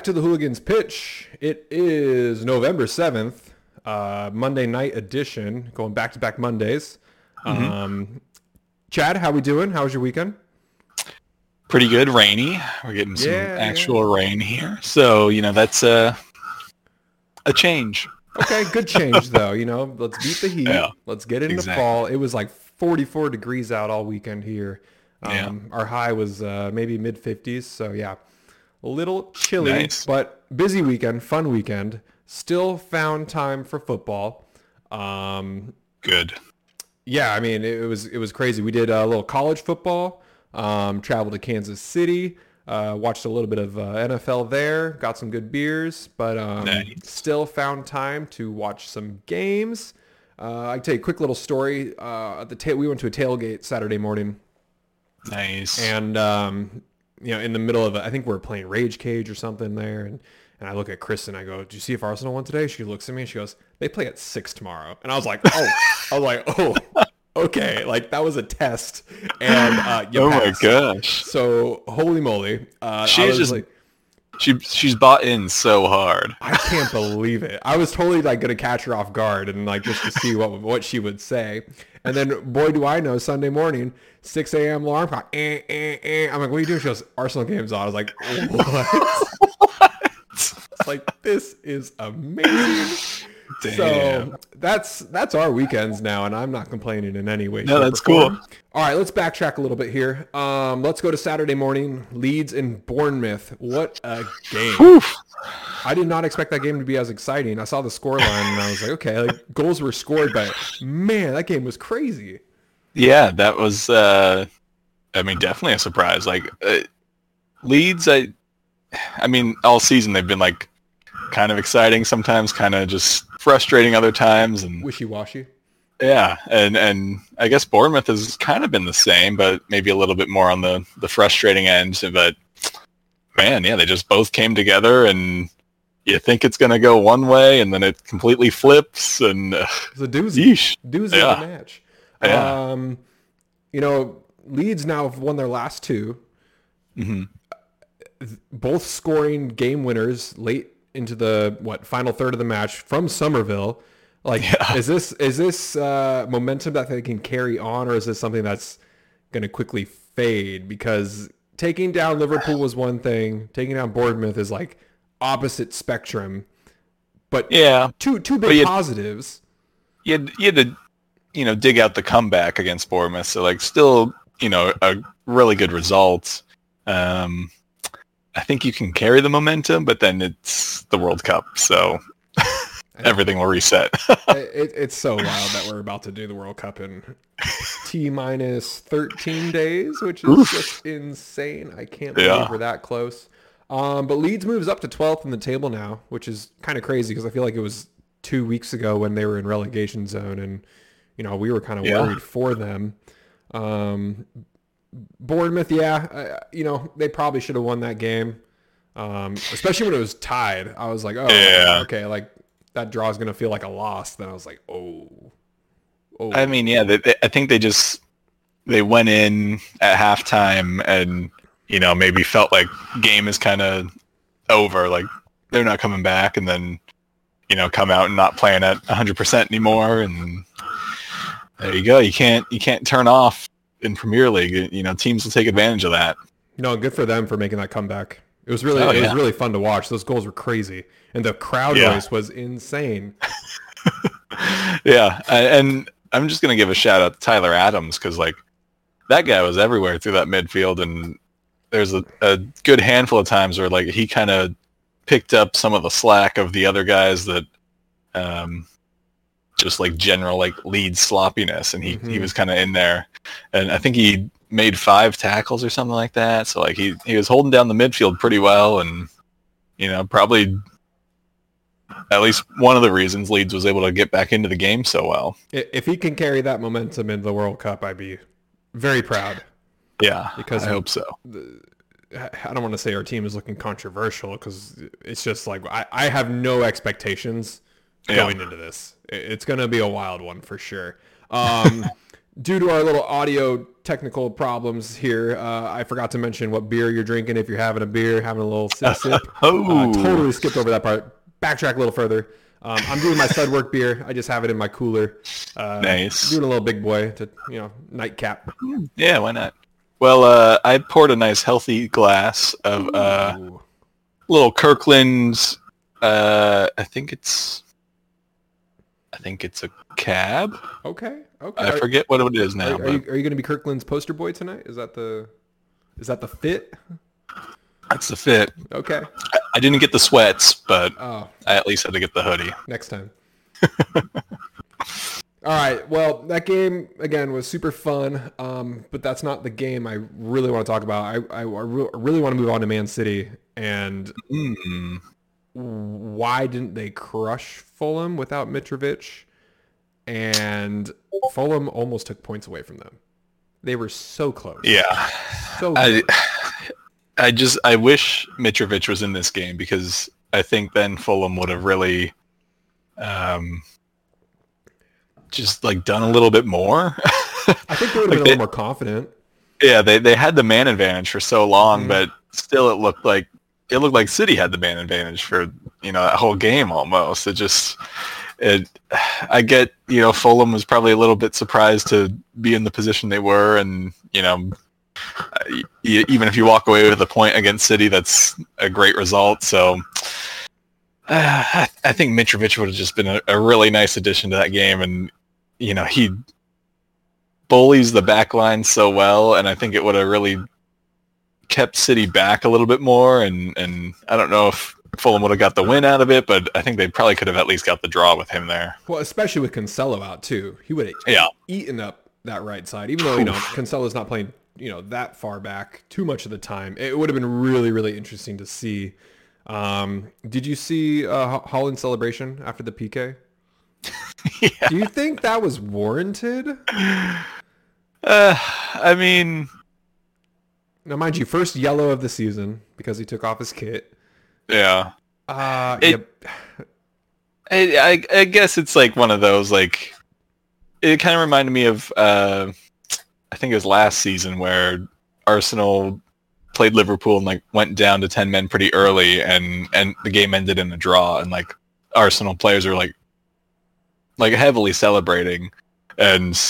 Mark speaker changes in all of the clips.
Speaker 1: Back to the Hooligans Pitch. It is November 7th, uh, Monday night edition, going back to back Mondays. Um, Chad, how we doing? How was your weekend?
Speaker 2: Pretty good, rainy. We're getting some
Speaker 1: Yeah,
Speaker 2: actual rain here, so you know that's a a change.
Speaker 1: Okay, good change though. You know, let's beat the heat.
Speaker 2: Yeah,
Speaker 1: let's get into
Speaker 2: exactly.
Speaker 1: fall. It was like 44 degrees out all weekend here. Um,
Speaker 2: Yeah.
Speaker 1: Our high was uh, maybe mid 50s. So yeah, a little chilly,
Speaker 2: Nice.
Speaker 1: but busy weekend, fun weekend. Still found time for football. Um,
Speaker 2: Good.
Speaker 1: yeah, I mean it, was it was crazy. We did a little college football. Um, traveled to Kansas City. Uh, watched a little bit of uh, NFL there. Got some good beers, but um,
Speaker 2: Nice.
Speaker 1: still found time to watch some games. Uh, I can tell you a quick little story. Uh, at the ta- we went to a tailgate Saturday morning,
Speaker 2: Nice.
Speaker 1: and um, you know, in the middle of it, I think we are playing Rage Cage or something there, and and I look at Chris and I go, "Do you see if Arsenal won today?" She looks at me and she goes, "They play at six tomorrow," and I was like, "Oh," I was like, "Oh." Okay, like that was a test, and uh,
Speaker 2: oh my gosh,
Speaker 1: So holy moly, uh,
Speaker 2: She's just-
Speaker 1: like,
Speaker 2: she she's bought in so hard.
Speaker 1: I can't believe it. I was totally like gonna catch her off guard and like just to see what what she would say. And then boy do I know Sunday morning, 6 a.m. alarm clock. Eh, eh, eh. I'm like, what are you doing? She goes, Arsenal game's on. I was like, what? It's like this is amazing.
Speaker 2: Damn.
Speaker 1: So that's that's our weekends now, and I'm not complaining in any way.
Speaker 2: No, that's cool.
Speaker 1: All right, let's backtrack a little bit here. Um, let's go to Saturday morning. Leeds and Bournemouth. What a game!
Speaker 2: Whew.
Speaker 1: I did not expect that game to be as exciting. I saw the scoreline and I was like, okay, like goals were scored, but man, that game was crazy.
Speaker 2: Yeah, that was. uh I mean, definitely a surprise. Like uh, Leeds, I, I mean, all season they've been like kind of exciting sometimes, kind of just frustrating other times, and
Speaker 1: Wishy washy.
Speaker 2: Yeah, and and I guess Bournemouth has kind of been the same, but maybe a little bit more on the the frustrating end. But man, yeah, they just both came together, and you think it's gonna go one way, and then it completely flips, and uh,
Speaker 1: It's a doozy.
Speaker 2: yeesh.
Speaker 1: Doozy
Speaker 2: Yeah.
Speaker 1: of a match.
Speaker 2: Yeah.
Speaker 1: Um, you know, Leeds now have won their last two,
Speaker 2: hmm
Speaker 1: both scoring game winners late into the what final third of the match from Summerville. Like,
Speaker 2: Yeah.
Speaker 1: is this is this uh, momentum that they can carry on, or is this something that's going to quickly fade? Because taking down Liverpool was one thing, taking down Bournemouth is like opposite spectrum, but
Speaker 2: Yeah,
Speaker 1: two two big
Speaker 2: you-
Speaker 1: positives.
Speaker 2: you had, you had to, you know, dig out the comeback against Bournemouth. So like, still, you know, a really good result. Um, I think you can carry the momentum, but then it's the World Cup, so everything will reset.
Speaker 1: it, it's so wild that we're about to do the World Cup in T minus 13 days, which is
Speaker 2: Oof.
Speaker 1: just insane. I can't believe
Speaker 2: Yeah.
Speaker 1: we're that close. Um, but Leeds moves up to 12th in the table now, which is kind of crazy because I feel like it was two weeks ago when they were in relegation zone and, you know, we were kind of
Speaker 2: Yeah.
Speaker 1: worried for them. Um, Bournemouth, yeah, uh, you know, they probably should have won that game. Um, especially when it was tied. I was like, oh,
Speaker 2: Yeah.
Speaker 1: okay, like that draw is going to feel like a loss. Then I was like, oh, oh.
Speaker 2: I mean, yeah, they, they, I think they just they went in at halftime and you know maybe felt like game is kind of over, like they're not coming back, and then you know come out and not playing at 100% anymore, and there you go. You can't you can't turn off in Premier League. You know teams will take advantage of that.
Speaker 1: no, good for them for making that comeback. It was really,
Speaker 2: Oh,
Speaker 1: it was really fun to watch. Those goals were crazy, and the crowd
Speaker 2: Yeah.
Speaker 1: noise was insane.
Speaker 2: yeah, and I'm just gonna give a shout out to Tyler Adams because like that guy was everywhere through that midfield, and there's a, a good handful of times where like he kind of picked up some of the slack of the other guys that um, just like general like lead sloppiness, and he he
Speaker 1: Mhm.
Speaker 2: was kind of in there, and I think he made five tackles or something like that. So like he he was holding down the midfield pretty well, and you know probably at least one of the reasons Leeds was able to get back into the game so well.
Speaker 1: If he can carry that momentum into the World Cup, I'd be very proud.
Speaker 2: Yeah,
Speaker 1: Because-
Speaker 2: I hope so.
Speaker 1: I I don't want to say our team is looking controversial because it's just like I, I have no expectations
Speaker 2: Yeah.
Speaker 1: going into this. It's going to be a wild one for sure. Um, due to our little audio technical problems here, uh, I forgot to mention what beer you're drinking. If you're having a beer, having a little sip, sip.
Speaker 2: Oh.
Speaker 1: Uh, totally skipped over that part. Backtrack a little further. Um, I'm doing my Sudwerk beer. I just have it in my cooler. Uh,
Speaker 2: Nice.
Speaker 1: Doing a little big boy to you know nightcap.
Speaker 2: Yeah, why not? Well, uh, I poured a nice healthy glass of uh, little Kirkland's. Uh, I think it's. I think it's a cab.
Speaker 1: Okay. Okay.
Speaker 2: I forget what it is now.
Speaker 1: Are, are you, are you going to be Kirkland's poster boy tonight? Is that the is that the fit?
Speaker 2: that's the fit.
Speaker 1: Okay.
Speaker 2: I, I didn't get the sweats, but
Speaker 1: Oh,
Speaker 2: I at least had to get the hoodie.
Speaker 1: next time. All right. Well, that game again was super fun, um, but that's not the game I really want to talk about. I I, I re- really want to move on to Man City and
Speaker 2: Mm.
Speaker 1: Why didn't they crush Fulham without Mitrovic? And Fulham almost took points away from them. They were so close.
Speaker 2: Yeah.
Speaker 1: So
Speaker 2: I,
Speaker 1: close.
Speaker 2: I just I wish Mitrovic was in this game because I think then Fulham would have really, um, just like done a little bit more.
Speaker 1: I think they would have been
Speaker 2: like
Speaker 1: a
Speaker 2: they-
Speaker 1: little more confident.
Speaker 2: yeah, they they had the man advantage for so long,
Speaker 1: Mhm.
Speaker 2: but still it looked like it looked like City had the man advantage for you know that whole game almost. It just it I get you know Fulham was probably a little bit surprised to be in the position they were, and you know even if you walk away with a point against City, that's a great result. So. Uh, I, I think Mitrovic would have just been a, a really nice addition to that game, and you know he bullies the back line so well, and I think it would have really kept City back a little bit more. And, and I don't know if Fulham would have got the win out of it, but I think they probably could have at least got the draw with him there.
Speaker 1: Well, especially with Cancelo out too. He would have
Speaker 2: Yeah.
Speaker 1: eaten up that right side. Even though, you know, Cancelo's not playing, you know, that far back too much of the time. It would have been really, really interesting to see. Um, did you see uh, Haaland's celebration after the PK?
Speaker 2: yeah.
Speaker 1: Do you think that was warranted?
Speaker 2: Uh, I mean,
Speaker 1: Now, mind you, first yellow of the season because he took off his kit.
Speaker 2: yeah.
Speaker 1: Uh,
Speaker 2: It-
Speaker 1: yep.
Speaker 2: I, I, I guess it's like one of those like it kind of reminded me of uh, I think it was last season where Arsenal played Liverpool and like went down to ten men pretty early and and the game ended in a draw and like Arsenal players are like like heavily celebrating and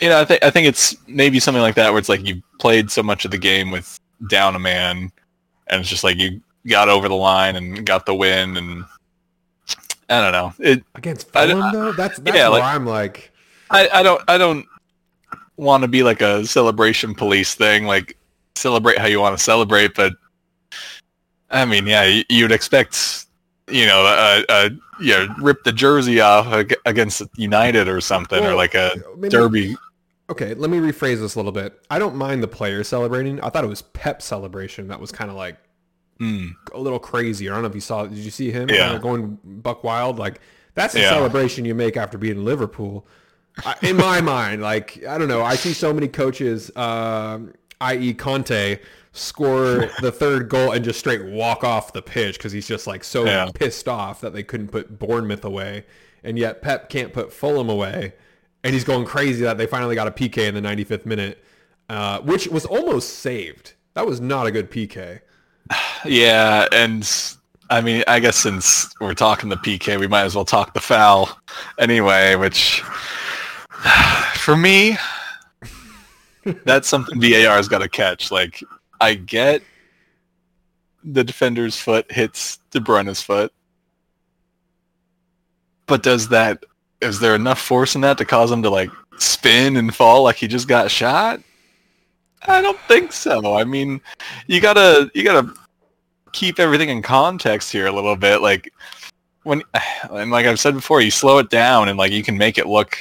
Speaker 2: you know I think I think it's maybe something like that where it's like you played so much of the game with down a man and it's just like you got over the line and got the win and I don't know. It
Speaker 1: Against
Speaker 2: I-
Speaker 1: Fulham, though? That's, that's
Speaker 2: yeah,
Speaker 1: where
Speaker 2: like-
Speaker 1: I'm like,
Speaker 2: I, I don't I don't want to be like a celebration police thing, like celebrate how you want to celebrate, but I mean, yeah, you'd expect you know, you know, rip the jersey off against United or something, or like a
Speaker 1: maybe-
Speaker 2: derby.
Speaker 1: Okay, let me rephrase this a little bit. I don't mind the players celebrating. I thought it was Pep celebration that was kind of like
Speaker 2: Hmm.
Speaker 1: a little crazy. I don't know if you saw. Did you see him
Speaker 2: Yeah.
Speaker 1: kind of going buck wild? Like that's the
Speaker 2: Yeah.
Speaker 1: celebration you make after beating Liverpool. In my mind, like I don't know. I see so many coaches, um, i.e., Conte, score the third goal and just straight walk off the pitch because he's just like so
Speaker 2: Yeah.
Speaker 1: pissed off that they couldn't put Bournemouth away, and yet Pep can't put Fulham away, and he's going crazy that they finally got a PK in the 95th minute, uh, which was almost saved. That was not a good PK.
Speaker 2: Yeah, and I mean, I guess since we're talking the PK, we might as well talk the foul anyway, which for me, that's something VAR's got to catch. Like, I get the defender's foot hits De Bruyne's foot, but does that? Is there enough force in that to cause him to like spin and fall like he just got shot? I don't think so. I mean, you gotta you gotta keep everything in context here a little bit. Like when, and like I've said before, you slow it down and like you can make it look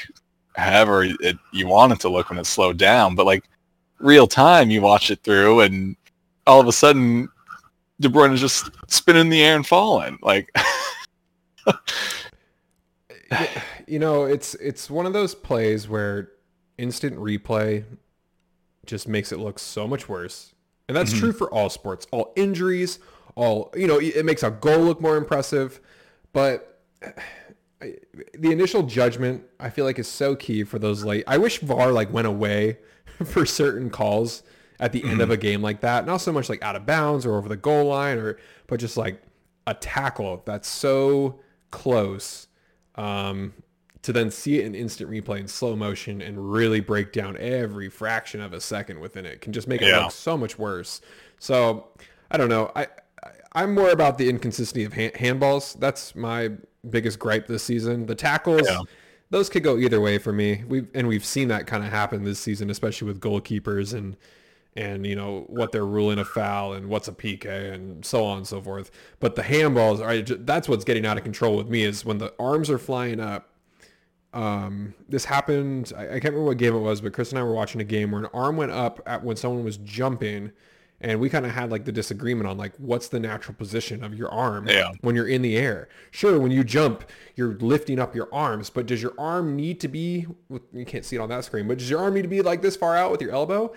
Speaker 2: however it, you want it to look when it's slowed down. But like real time, you watch it through, and all of a sudden, De Bruyne is just spinning in the air and falling. Like,
Speaker 1: you know, it's it's one of those plays where instant replay just makes it look so much worse. And that's
Speaker 2: Mhm.
Speaker 1: true for all sports, all injuries, all, you know, it makes a goal look more impressive, but I, the initial judgment I feel like is so key for those late. I wish VAR like went away for certain calls at the end of a game like that. Not so much like out of bounds or over the goal line or but just like a tackle that's so close um, to then see it in instant replay in slow motion and really break down every fraction of a second within it can just make it
Speaker 2: Yeah.
Speaker 1: look so much worse. So I don't know. I, I I'm more about the inconsistency of hand, handballs. That's my biggest gripe this season. The tackles,
Speaker 2: Yeah.
Speaker 1: those could go either way for me. We and we've seen that kind of happen this season, especially with goalkeepers and and you know what they're ruling a foul and what's a PK and so on and so forth. But the handballs are that's what's getting out of control with me is when the arms are flying up. Um, this happened. I, I can't remember what game it was, but Chris and I were watching a game where an arm went up at when someone was jumping, and we kind of had like the disagreement on like what's the natural position of your arm
Speaker 2: Yeah.
Speaker 1: when you're in the air. Sure, when you jump, you're lifting up your arms, but does your arm need to be? You can't see it on that screen, but does your arm need to be like this far out with your elbow?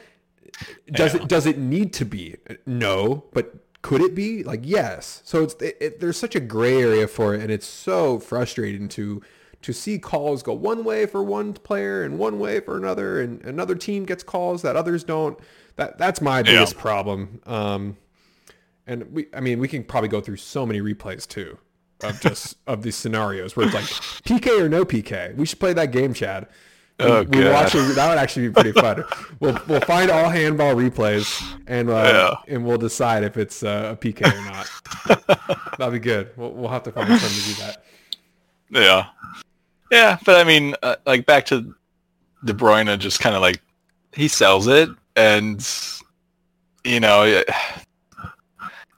Speaker 1: Does
Speaker 2: Yeah.
Speaker 1: it does it need to be? No, but could it be? Like yes. So it's it, it, there's such a gray area for it, and it's so frustrating to to see calls go one way for one player and one way for another, and another team gets calls that others don't. That that's my biggest problem. Um, and we, I mean, we can probably go through so many replays too of just of these scenarios where it's like PK or no PK. We should play that game, Chad. We,
Speaker 2: Oh,
Speaker 1: we watch it. That would actually be pretty fun. we'll we'll find all handball replays and uh, and we'll decide if it's uh, a PK or not. That'd be good. We'll, we'll have to find something to do that.
Speaker 2: Yeah, yeah, but I mean, uh, like back to De Bruyne, just kind of like he sells it, and you know,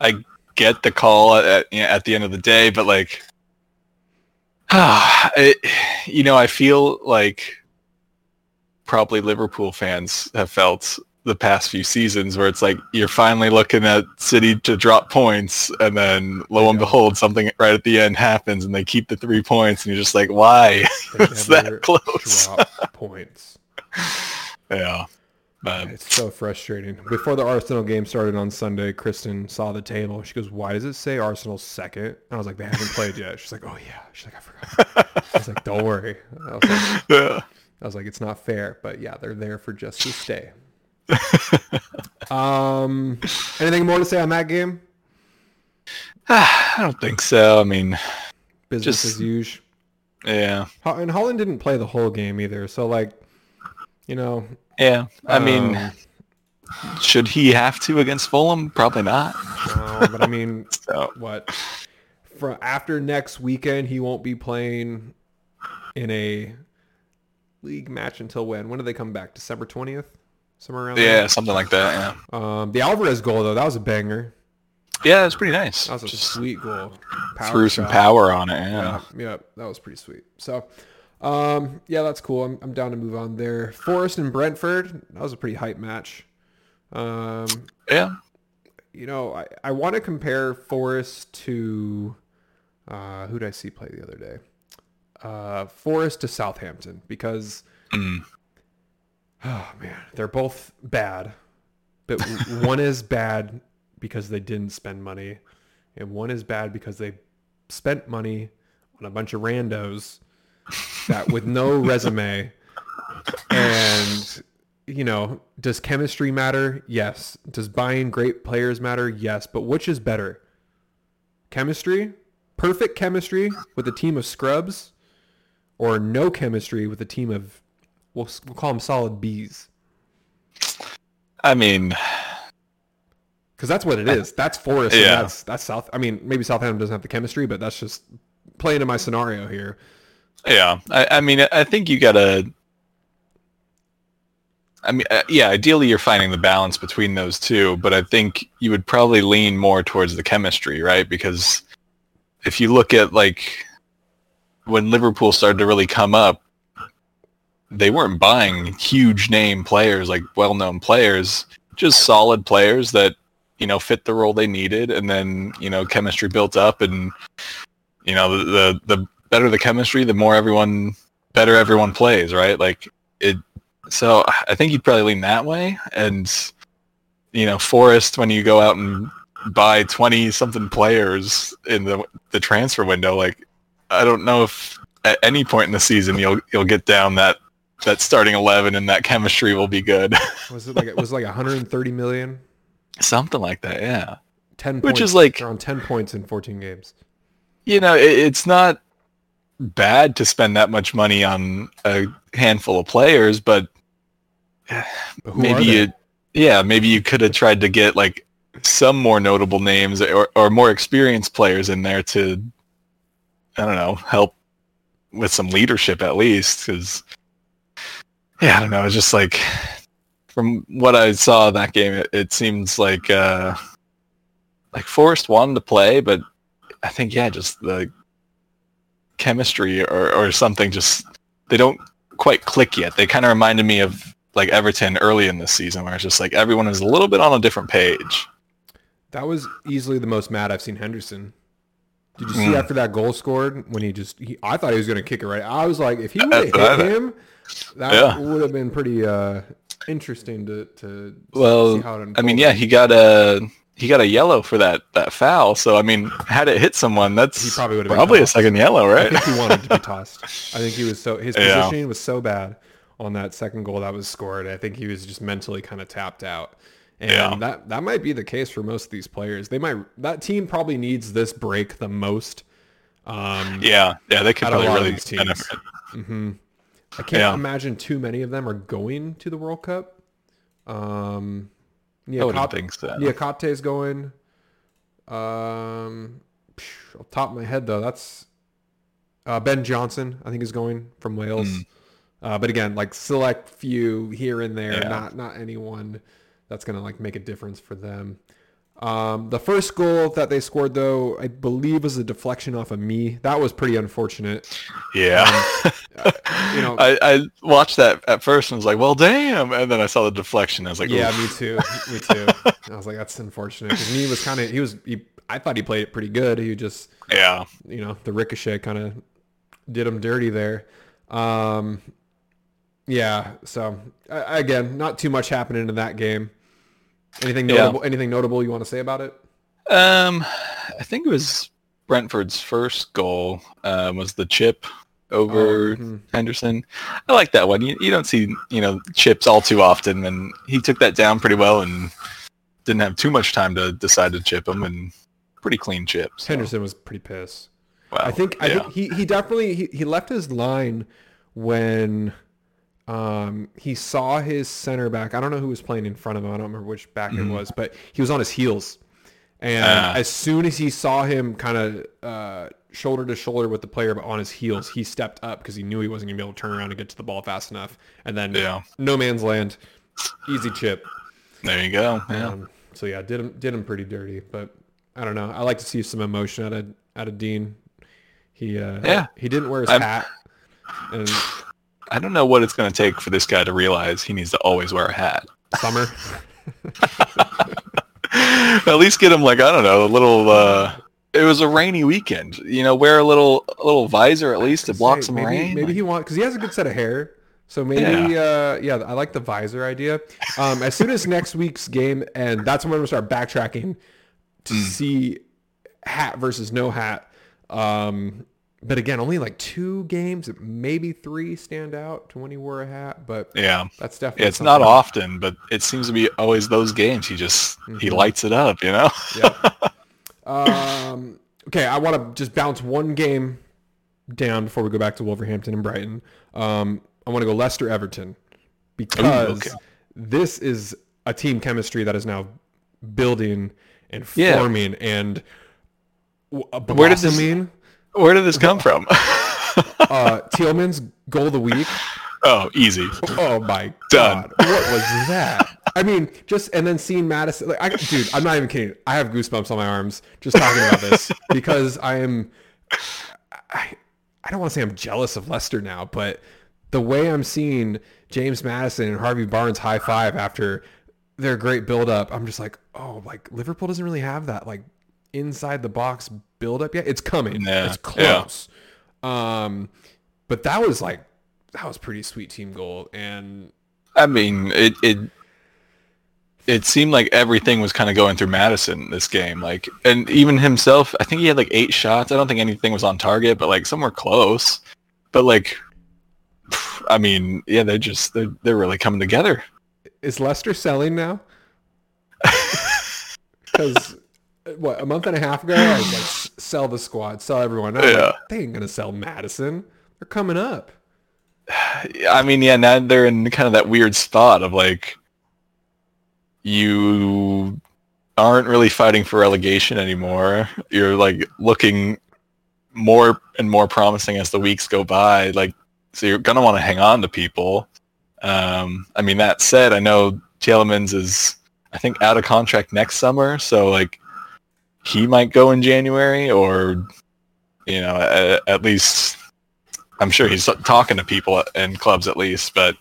Speaker 2: I get the call at at the end of the day, but like, it, you know, I feel like probably Liverpool fans have felt the past few seasons where it's like you're finally looking at City to drop points and then lo and behold something right at the end happens and they keep the three points and you're just like why it's that close
Speaker 1: points.
Speaker 2: yeah but
Speaker 1: It's so frustrating. Before the Arsenal game started on Sunday, Kristen saw the table. She goes, "Why does it say Arsenal second? And I was like, "They haven't played yet." She's like, "Oh yeah." She's like, "I forgot." I was like, "Don't worry." I was like,
Speaker 2: yeah
Speaker 1: I was like, it's not fair, but yeah, they're there for just to stay. Um, anything more to say on that game?
Speaker 2: I don't think so I mean
Speaker 1: Business
Speaker 2: Just-
Speaker 1: as usual.
Speaker 2: yeah
Speaker 1: And Haaland didn't play the whole game either, so like, you know,
Speaker 2: yeah I mean
Speaker 1: um,
Speaker 2: should he have to against Fulham probably not
Speaker 1: no, but I mean,
Speaker 2: so
Speaker 1: what? For after next weekend, he won't be playing in a league match until when? When do they come back? December twentieth, somewhere around
Speaker 2: yeah something like that yeah.
Speaker 1: Um, the Alvarez goal though, that was a banger.
Speaker 2: yeah it was pretty nice
Speaker 1: That was a
Speaker 2: just
Speaker 1: sweet goal. Power
Speaker 2: threw some power on it yeah
Speaker 1: Yeah, yeah, that was pretty sweet. So, um, yeah, that's cool. I'm, I'm down to move on there. Forest and Brentford, that was a pretty hype match. Um,
Speaker 2: yeah
Speaker 1: you know, I, I want to compare Forest to uh, who did I see play the other day? Uh, Forest to Southampton because
Speaker 2: Mm.
Speaker 1: Oh man, they're both bad, but one is bad because they didn't spend money, and one is bad because they spent money on a bunch of randos that with no resume. And you know does chemistry matter? Yes. Does buying great players matter? Yes. But which is better? Chemistry? Perfect chemistry with a team of scrubs or no chemistry with a team of we'll, we'll call them solid b's
Speaker 2: I mean
Speaker 1: because that's what it is that's forest
Speaker 2: Yeah.
Speaker 1: and that's that's south i mean maybe southampton doesn't have the chemistry but that's just playing in my scenario here
Speaker 2: Yeah, I, I mean, I think you gotta. I mean, uh, yeah, ideally you're finding the balance between those two, but I think you would probably lean more towards the chemistry, right? Because if you look at like when Liverpool started to really come up, they weren't buying huge name players, like well-known players, just solid players that you know fit the role they needed, and then you know chemistry built up, and you know the the, the better the chemistry, the more everyone better everyone plays, right? Like it. So I think you'd probably lean that way, and you know, Forest when you go out and buy twenty something players in the the transfer window, like I don't know if at any point in the season you'll you'll get down that that starting eleven and that chemistry will be good.
Speaker 1: Was it like it was like 130 million?
Speaker 2: Something like that, yeah.
Speaker 1: 10
Speaker 2: Which
Speaker 1: points,
Speaker 2: is like-
Speaker 1: around 10 points in 14 games.
Speaker 2: You know, it, it's not bad to spend that much money on a handful of players, but
Speaker 1: But
Speaker 2: maybe you yeah maybe you could have tried to get like some more notable names or, or more experienced players in there to i don't know help with some leadership at least because yeah i don't know it's just like from what i saw of that game it, it seems like uh like forest wanted to play but i think yeah just the chemistry or, or something just they don't quite click yet they kind of reminded me of like Everton early in this season, where it's just like everyone is a little bit on a different page.
Speaker 1: That was easily the most mad I've seen Henderson. Did you see
Speaker 2: Mm.
Speaker 1: after that goal scored when he just? He, I thought he was going to kick it right. I was like, if he would have hit him, that
Speaker 2: Yeah.
Speaker 1: would have been pretty uh, interesting to to
Speaker 2: Well,
Speaker 1: see how it
Speaker 2: I mean, yeah, he got a he got a yellow for that that foul. So I mean, had it hit someone, that's
Speaker 1: He probably would've been
Speaker 2: probably a second yellow,
Speaker 1: I
Speaker 2: right?
Speaker 1: think he wanted to be tossed. I think he was so his
Speaker 2: Yeah.
Speaker 1: positioning was so bad on that second goal that was scored. I think he was just mentally kind of tapped out. And
Speaker 2: Yeah.
Speaker 1: that that might be the case for most of these players. They might that team probably needs this break the most. Um,
Speaker 2: yeah, yeah, they could probably really
Speaker 1: these teams. I can't
Speaker 2: Yeah.
Speaker 1: imagine too many of them are going to the World Cup. Um, Niakhaté-
Speaker 2: think so.
Speaker 1: Niakhaté's going. Um, phew, off top of my head though, that's uh, Ben Johnson. I think is going from Wales.
Speaker 2: Mm.
Speaker 1: Uh, but again, like select few here and there,
Speaker 2: Yeah.
Speaker 1: not not anyone that's gonna like make a difference for them. Um, the first goal that they scored though, I believe was a deflection off of me. That was pretty unfortunate.
Speaker 2: Yeah,
Speaker 1: you know-
Speaker 2: I, I watched that at first and was like, "Well, damn!" And then I saw the deflection. I was like,
Speaker 1: Yeah, me too. Me too. I was like, that's unfortunate because me was kind of he was he. I thought he played it pretty good. He just
Speaker 2: yeah,
Speaker 1: you know the ricochet kind of did him dirty there. Um, yeah. So uh, again, not too much happening in that game. Anything
Speaker 2: Yeah.
Speaker 1: notable? Anything notable you want to say about it?
Speaker 2: Um, I think it was Brentford's first goal um, was the chip over
Speaker 1: Oh, mhm.
Speaker 2: Henderson. I like that one. You, you don't see you know chips all too often, and he took that down pretty well and didn't have too much time to decide to chip him, and pretty clean chips.
Speaker 1: Henderson was pretty pissed.
Speaker 2: Wow.
Speaker 1: I think I
Speaker 2: yeah.
Speaker 1: think he, he definitely he, he left his line when um he saw his center back. I don't know who was playing in front of him. I don't remember which back it was, but he was on his heels. And
Speaker 2: Ah.
Speaker 1: as soon as he saw him kind of uh, shoulder to shoulder with the player but on his heels, he stepped up because he knew he wasn't going to be able to turn around and get to the ball fast enough. And then
Speaker 2: Yeah.
Speaker 1: no man's land, easy chip.
Speaker 2: there you go. Yeah.
Speaker 1: Um, so yeah, did him did him pretty dirty, but I don't know. I like to see some emotion out of out of Dean. He uh,
Speaker 2: Yeah.
Speaker 1: he didn't wear his
Speaker 2: I'm-
Speaker 1: hat, and
Speaker 2: I don't know what it's going to take for this guy to realize he needs to always wear a hat.
Speaker 1: summer.
Speaker 2: At least get him like I don't know a little. uh It was a rainy weekend. You know, wear a little a little visor at least to block
Speaker 1: Say,
Speaker 2: some
Speaker 1: maybe,
Speaker 2: rain.
Speaker 1: Maybe he wants because he has a good set of hair. So maybe, uh, yeah, I like the visor idea. Um, as soon as next week's game, and that's when I'm gonna start backtracking to
Speaker 2: Hmm.
Speaker 1: see hat versus no hat. Um, but again, only like two games, maybe three stand out to when he wore a hat. But
Speaker 2: yeah.
Speaker 1: that's definitely
Speaker 2: It's not
Speaker 1: something.
Speaker 2: often, but it seems to be always those games. He just he
Speaker 1: Mm-hmm.
Speaker 2: lights it up, you know.
Speaker 1: Yep. um, okay, I want to just bounce one game down before we go back to Wolverhampton and Brighton. Um, I want to go Leicester Everton because
Speaker 2: okay.
Speaker 1: this is a team chemistry that is now building and
Speaker 2: Yeah.
Speaker 1: forming and uh,
Speaker 2: Where does this-
Speaker 1: blossoming.
Speaker 2: Where did this come from?
Speaker 1: uh, Tielemans' goal of the week.
Speaker 2: oh, easy.
Speaker 1: Oh my
Speaker 2: Done.
Speaker 1: god, what was that? I mean, just and then seeing Maddison, like, I, dude, I'm not even kidding. I have goosebumps on my arms just talking about this because I am. I, I don't want to say I'm jealous of Leicester now, but the way I'm seeing James Maddison and Harvey Barnes high five after their great build up, I'm just like, oh, like Liverpool doesn't really have that like inside the box build up yet. It's coming.
Speaker 2: Yeah,
Speaker 1: It's
Speaker 2: yeah.
Speaker 1: close. Um, but that was like that was pretty sweet team goal and
Speaker 2: I mean, it it it seemed like everything was kind of going through Maddison this game. Like, and even himself, I think he had like eight shots. I don't think anything was on target, but like somewhere close. but like, I mean, yeah, they're just they're they're really coming together.
Speaker 1: Is Leicester selling now? Because what a month and a half ago, I was like, sell the squad, sell everyone. I'm like, they ain't gonna sell Maddison. They're coming up.
Speaker 2: I mean, yeah, now they're in kind of that weird spot of like, you aren't really fighting for relegation anymore. You're like looking more and more promising as the weeks go by. Like, so you're gonna want to hang on to people. Um, I mean, that said, I know Tielemans is, I think, out of contract next summer, so like, he might go in January, or you know, at, at least I'm sure he's talking to people in clubs at least, but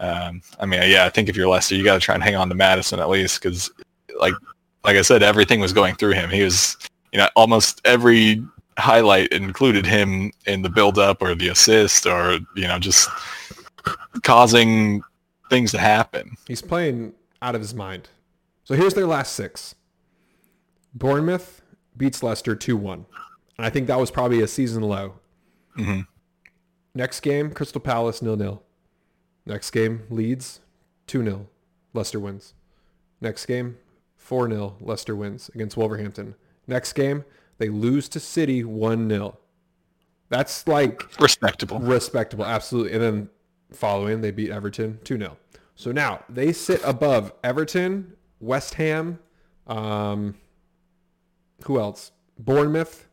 Speaker 2: um, I mean, yeah, I think if you're Leicester, you got to try and hang on to Maddison at least because, like, like I said, everything was going through him. He was, you know, almost every highlight included him in the build-up or the assist or you know just causing things to happen.
Speaker 1: He's playing out of his mind. So here's their last six. Bournemouth beats Leicester 2-1. And I think that was probably a season low.
Speaker 2: hmm
Speaker 1: Next game, Crystal Palace 0-0. Next game, Leeds 2-0. Leicester wins. Next game, 4-0. Leicester wins against Wolverhampton. Next game, they lose to City 1-0. That's like
Speaker 2: Respectable.
Speaker 1: respectable, absolutely. And then following, they beat Everton 2-0. So now they sit above Everton, West Ham, um, who else? Bournemouth,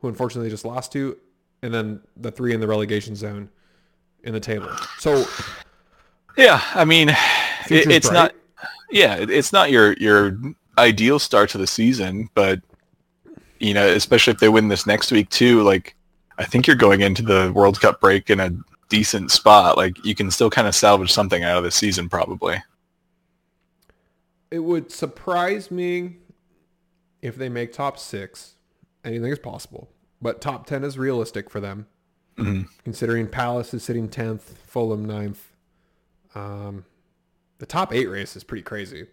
Speaker 1: who unfortunately just lost to, and then the three in the relegation zone in the table. So
Speaker 2: Yeah, I mean, it, it's
Speaker 1: bright.
Speaker 2: not. Yeah, it, it's not your your ideal start to the season, but you know, especially if they win this next week too. Like, I think you're going into the World Cup break in a decent spot. Like, you can still kind of salvage something out of the season, probably.
Speaker 1: it would surprise me if they make top six. Anything is possible. But top 10 is realistic for them.
Speaker 2: Mhm.
Speaker 1: considering Palace is sitting 10th, Fulham 9th. Um, the top eight race is pretty crazy.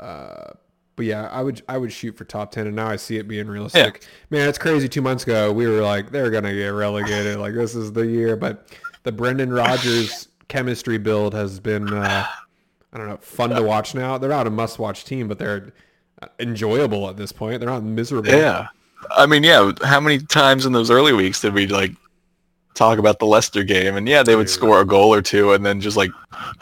Speaker 1: Uh, but yeah, I would I would shoot for top 10, and now I see it being realistic. Man, it's crazy. Two months ago, we were like, they're gonna get relegated. like this is the year. But the Brendan Rodgers chemistry build has been, uh, I don't know, fun to watch now. They're not a must-watch team, but they're enjoyable at this point. They're not miserable.
Speaker 2: Yeah, I mean, yeah. How many times in those early weeks did we like talk about the Leicester game? And yeah, they would
Speaker 1: Dude.
Speaker 2: score a goal or two, and then just like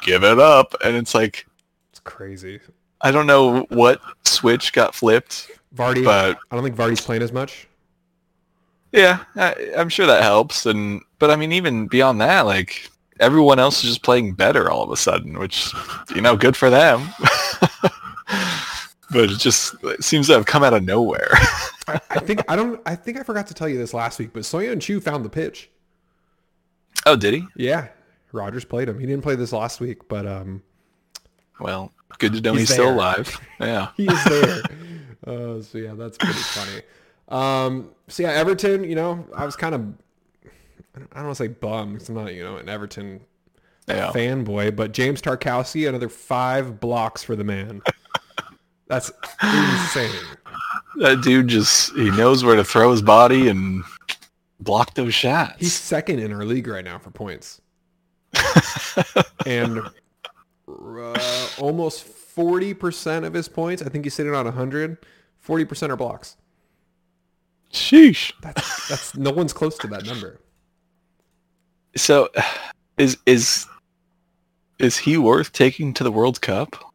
Speaker 2: give it up, and it's like
Speaker 1: It's crazy.
Speaker 2: I don't know what switch got flipped,
Speaker 1: Vardy,
Speaker 2: but
Speaker 1: I don't think Vardy's playing as much.
Speaker 2: Yeah, I, I'm sure that helps, and but I mean, even beyond that, like everyone else is just playing better all of a sudden, which you know, good for them. but it just it seems to have come out of nowhere.
Speaker 1: I, I think I don't. I think I forgot to tell you this last week, but Söyüncü found the pitch.
Speaker 2: oh, did he?
Speaker 1: Yeah, Rodgers played him. He didn't play this last week, but um,
Speaker 2: Well, good to know
Speaker 1: He's
Speaker 2: he's, still alive. Yeah.
Speaker 1: he is there. uh, so yeah, that's pretty funny. Um, so yeah, Everton. You know, I was kind of. I don't want to say bummed. 'cause I'm not, you know, an Everton
Speaker 2: Yeah.
Speaker 1: fanboy, but James Tarkowski, another five blocks for the man. That's insane.
Speaker 2: That dude just he knows where to throw his body and block those shots.
Speaker 1: He's second in our league right now for points. and uh, almost 40% of his points, I think he's sitting on 100, 40% are blocks.
Speaker 2: Sheesh.
Speaker 1: That's that's no one's close to that number.
Speaker 2: So is is is he worth taking to the World Cup?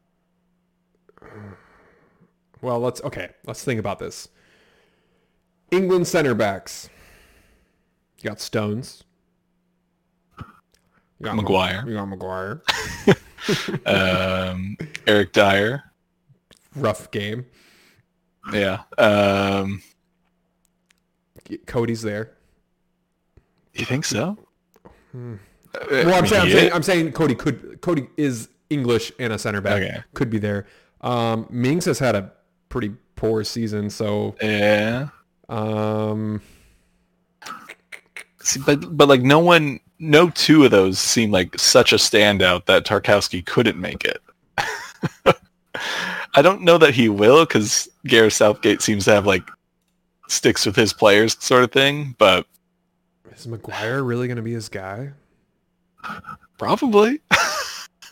Speaker 1: Well, let's okay, let's think about this. England center backs. You got Stones. You got
Speaker 2: Maguire.
Speaker 1: You got Maguire.
Speaker 2: um, Eric Dier.
Speaker 1: Rough game.
Speaker 2: Yeah. Um,
Speaker 1: Coady's there.
Speaker 2: you think so?
Speaker 1: Hmm. Well, I'm, saying, I'm, saying. I'm saying Coady could Coady is English and a center back
Speaker 2: Okay.
Speaker 1: could be there. Um, Mings has had a pretty poor season, so
Speaker 2: Yeah.
Speaker 1: um,
Speaker 2: See, but but like no one, no two of those seem like such a standout that Tarkowski couldn't make it. I don't know that he will because Gareth Southgate seems to have like sticks with his players sort of thing. But
Speaker 1: Is Maguire really going to be his guy?
Speaker 2: Probably.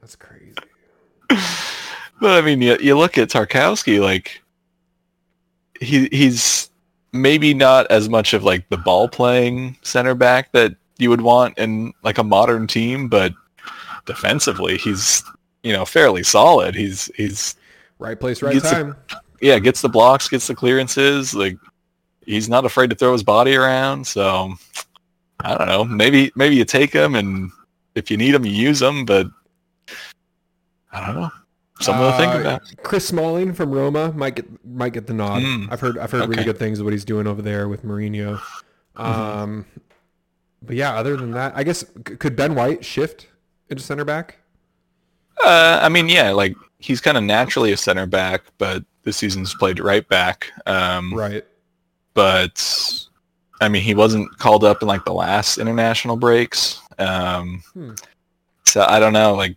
Speaker 1: That's crazy.
Speaker 2: But I mean, you, you look at Tarkowski, like he he's maybe not as much of like the ball playing center back that you would want in like a modern team, but defensively, he's you know fairly solid. He's he's
Speaker 1: Right place, right time.
Speaker 2: yeah gets the blocks, gets the clearances. Like he's not afraid to throw his body around. So I don't know. Maybe maybe you take him, and if you need him, you use him. But I don't know. Something to think
Speaker 1: Uh,
Speaker 2: about.
Speaker 1: Chris Smalling from Roma might get might get the nod.
Speaker 2: Mm.
Speaker 1: I've heard I've heard really good things of what he's doing over there with Mourinho. Um, but yeah, other than that, I guess could Ben White shift into center back?
Speaker 2: Uh, I mean, yeah, like he's kind of naturally a center back, but this season's played right back. Um,
Speaker 1: Right.
Speaker 2: But I mean, he wasn't called up in like the last international breaks. Um,
Speaker 1: Hmm.
Speaker 2: So I don't know. Like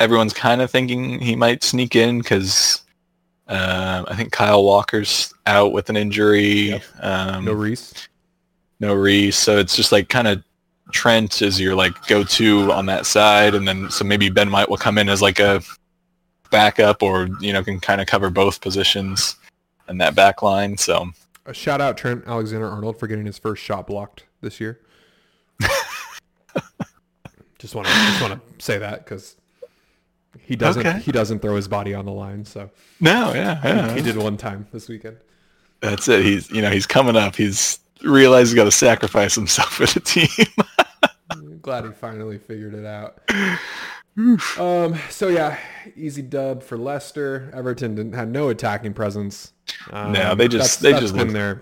Speaker 2: everyone's kind of thinking he might sneak in because uh, I think Kyle Walker's out with an injury.
Speaker 1: Yep.
Speaker 2: Um,
Speaker 1: No Reece.
Speaker 2: no Reece. So it's just like kind of Trent is your like go-to on that side, and then so maybe Ben White will come in as like a backup, or you know can kind of cover both positions in that back line. So
Speaker 1: A shout out Trent Alexander Arnold for getting his first shot blocked this year. just want to just want to say that because he doesn't
Speaker 2: Okay.
Speaker 1: he doesn't throw his body on the line. So
Speaker 2: no, yeah, yeah.
Speaker 1: he did one time this weekend.
Speaker 2: that's it. He's you know he's coming up. He's realized he's got to sacrifice himself for the team.
Speaker 1: Glad he finally figured it out. um. So yeah, easy dub for Leicester. Everton didn't had no attacking presence. Um,
Speaker 2: No, they just-
Speaker 1: that's-
Speaker 2: they
Speaker 1: that's
Speaker 2: just
Speaker 1: been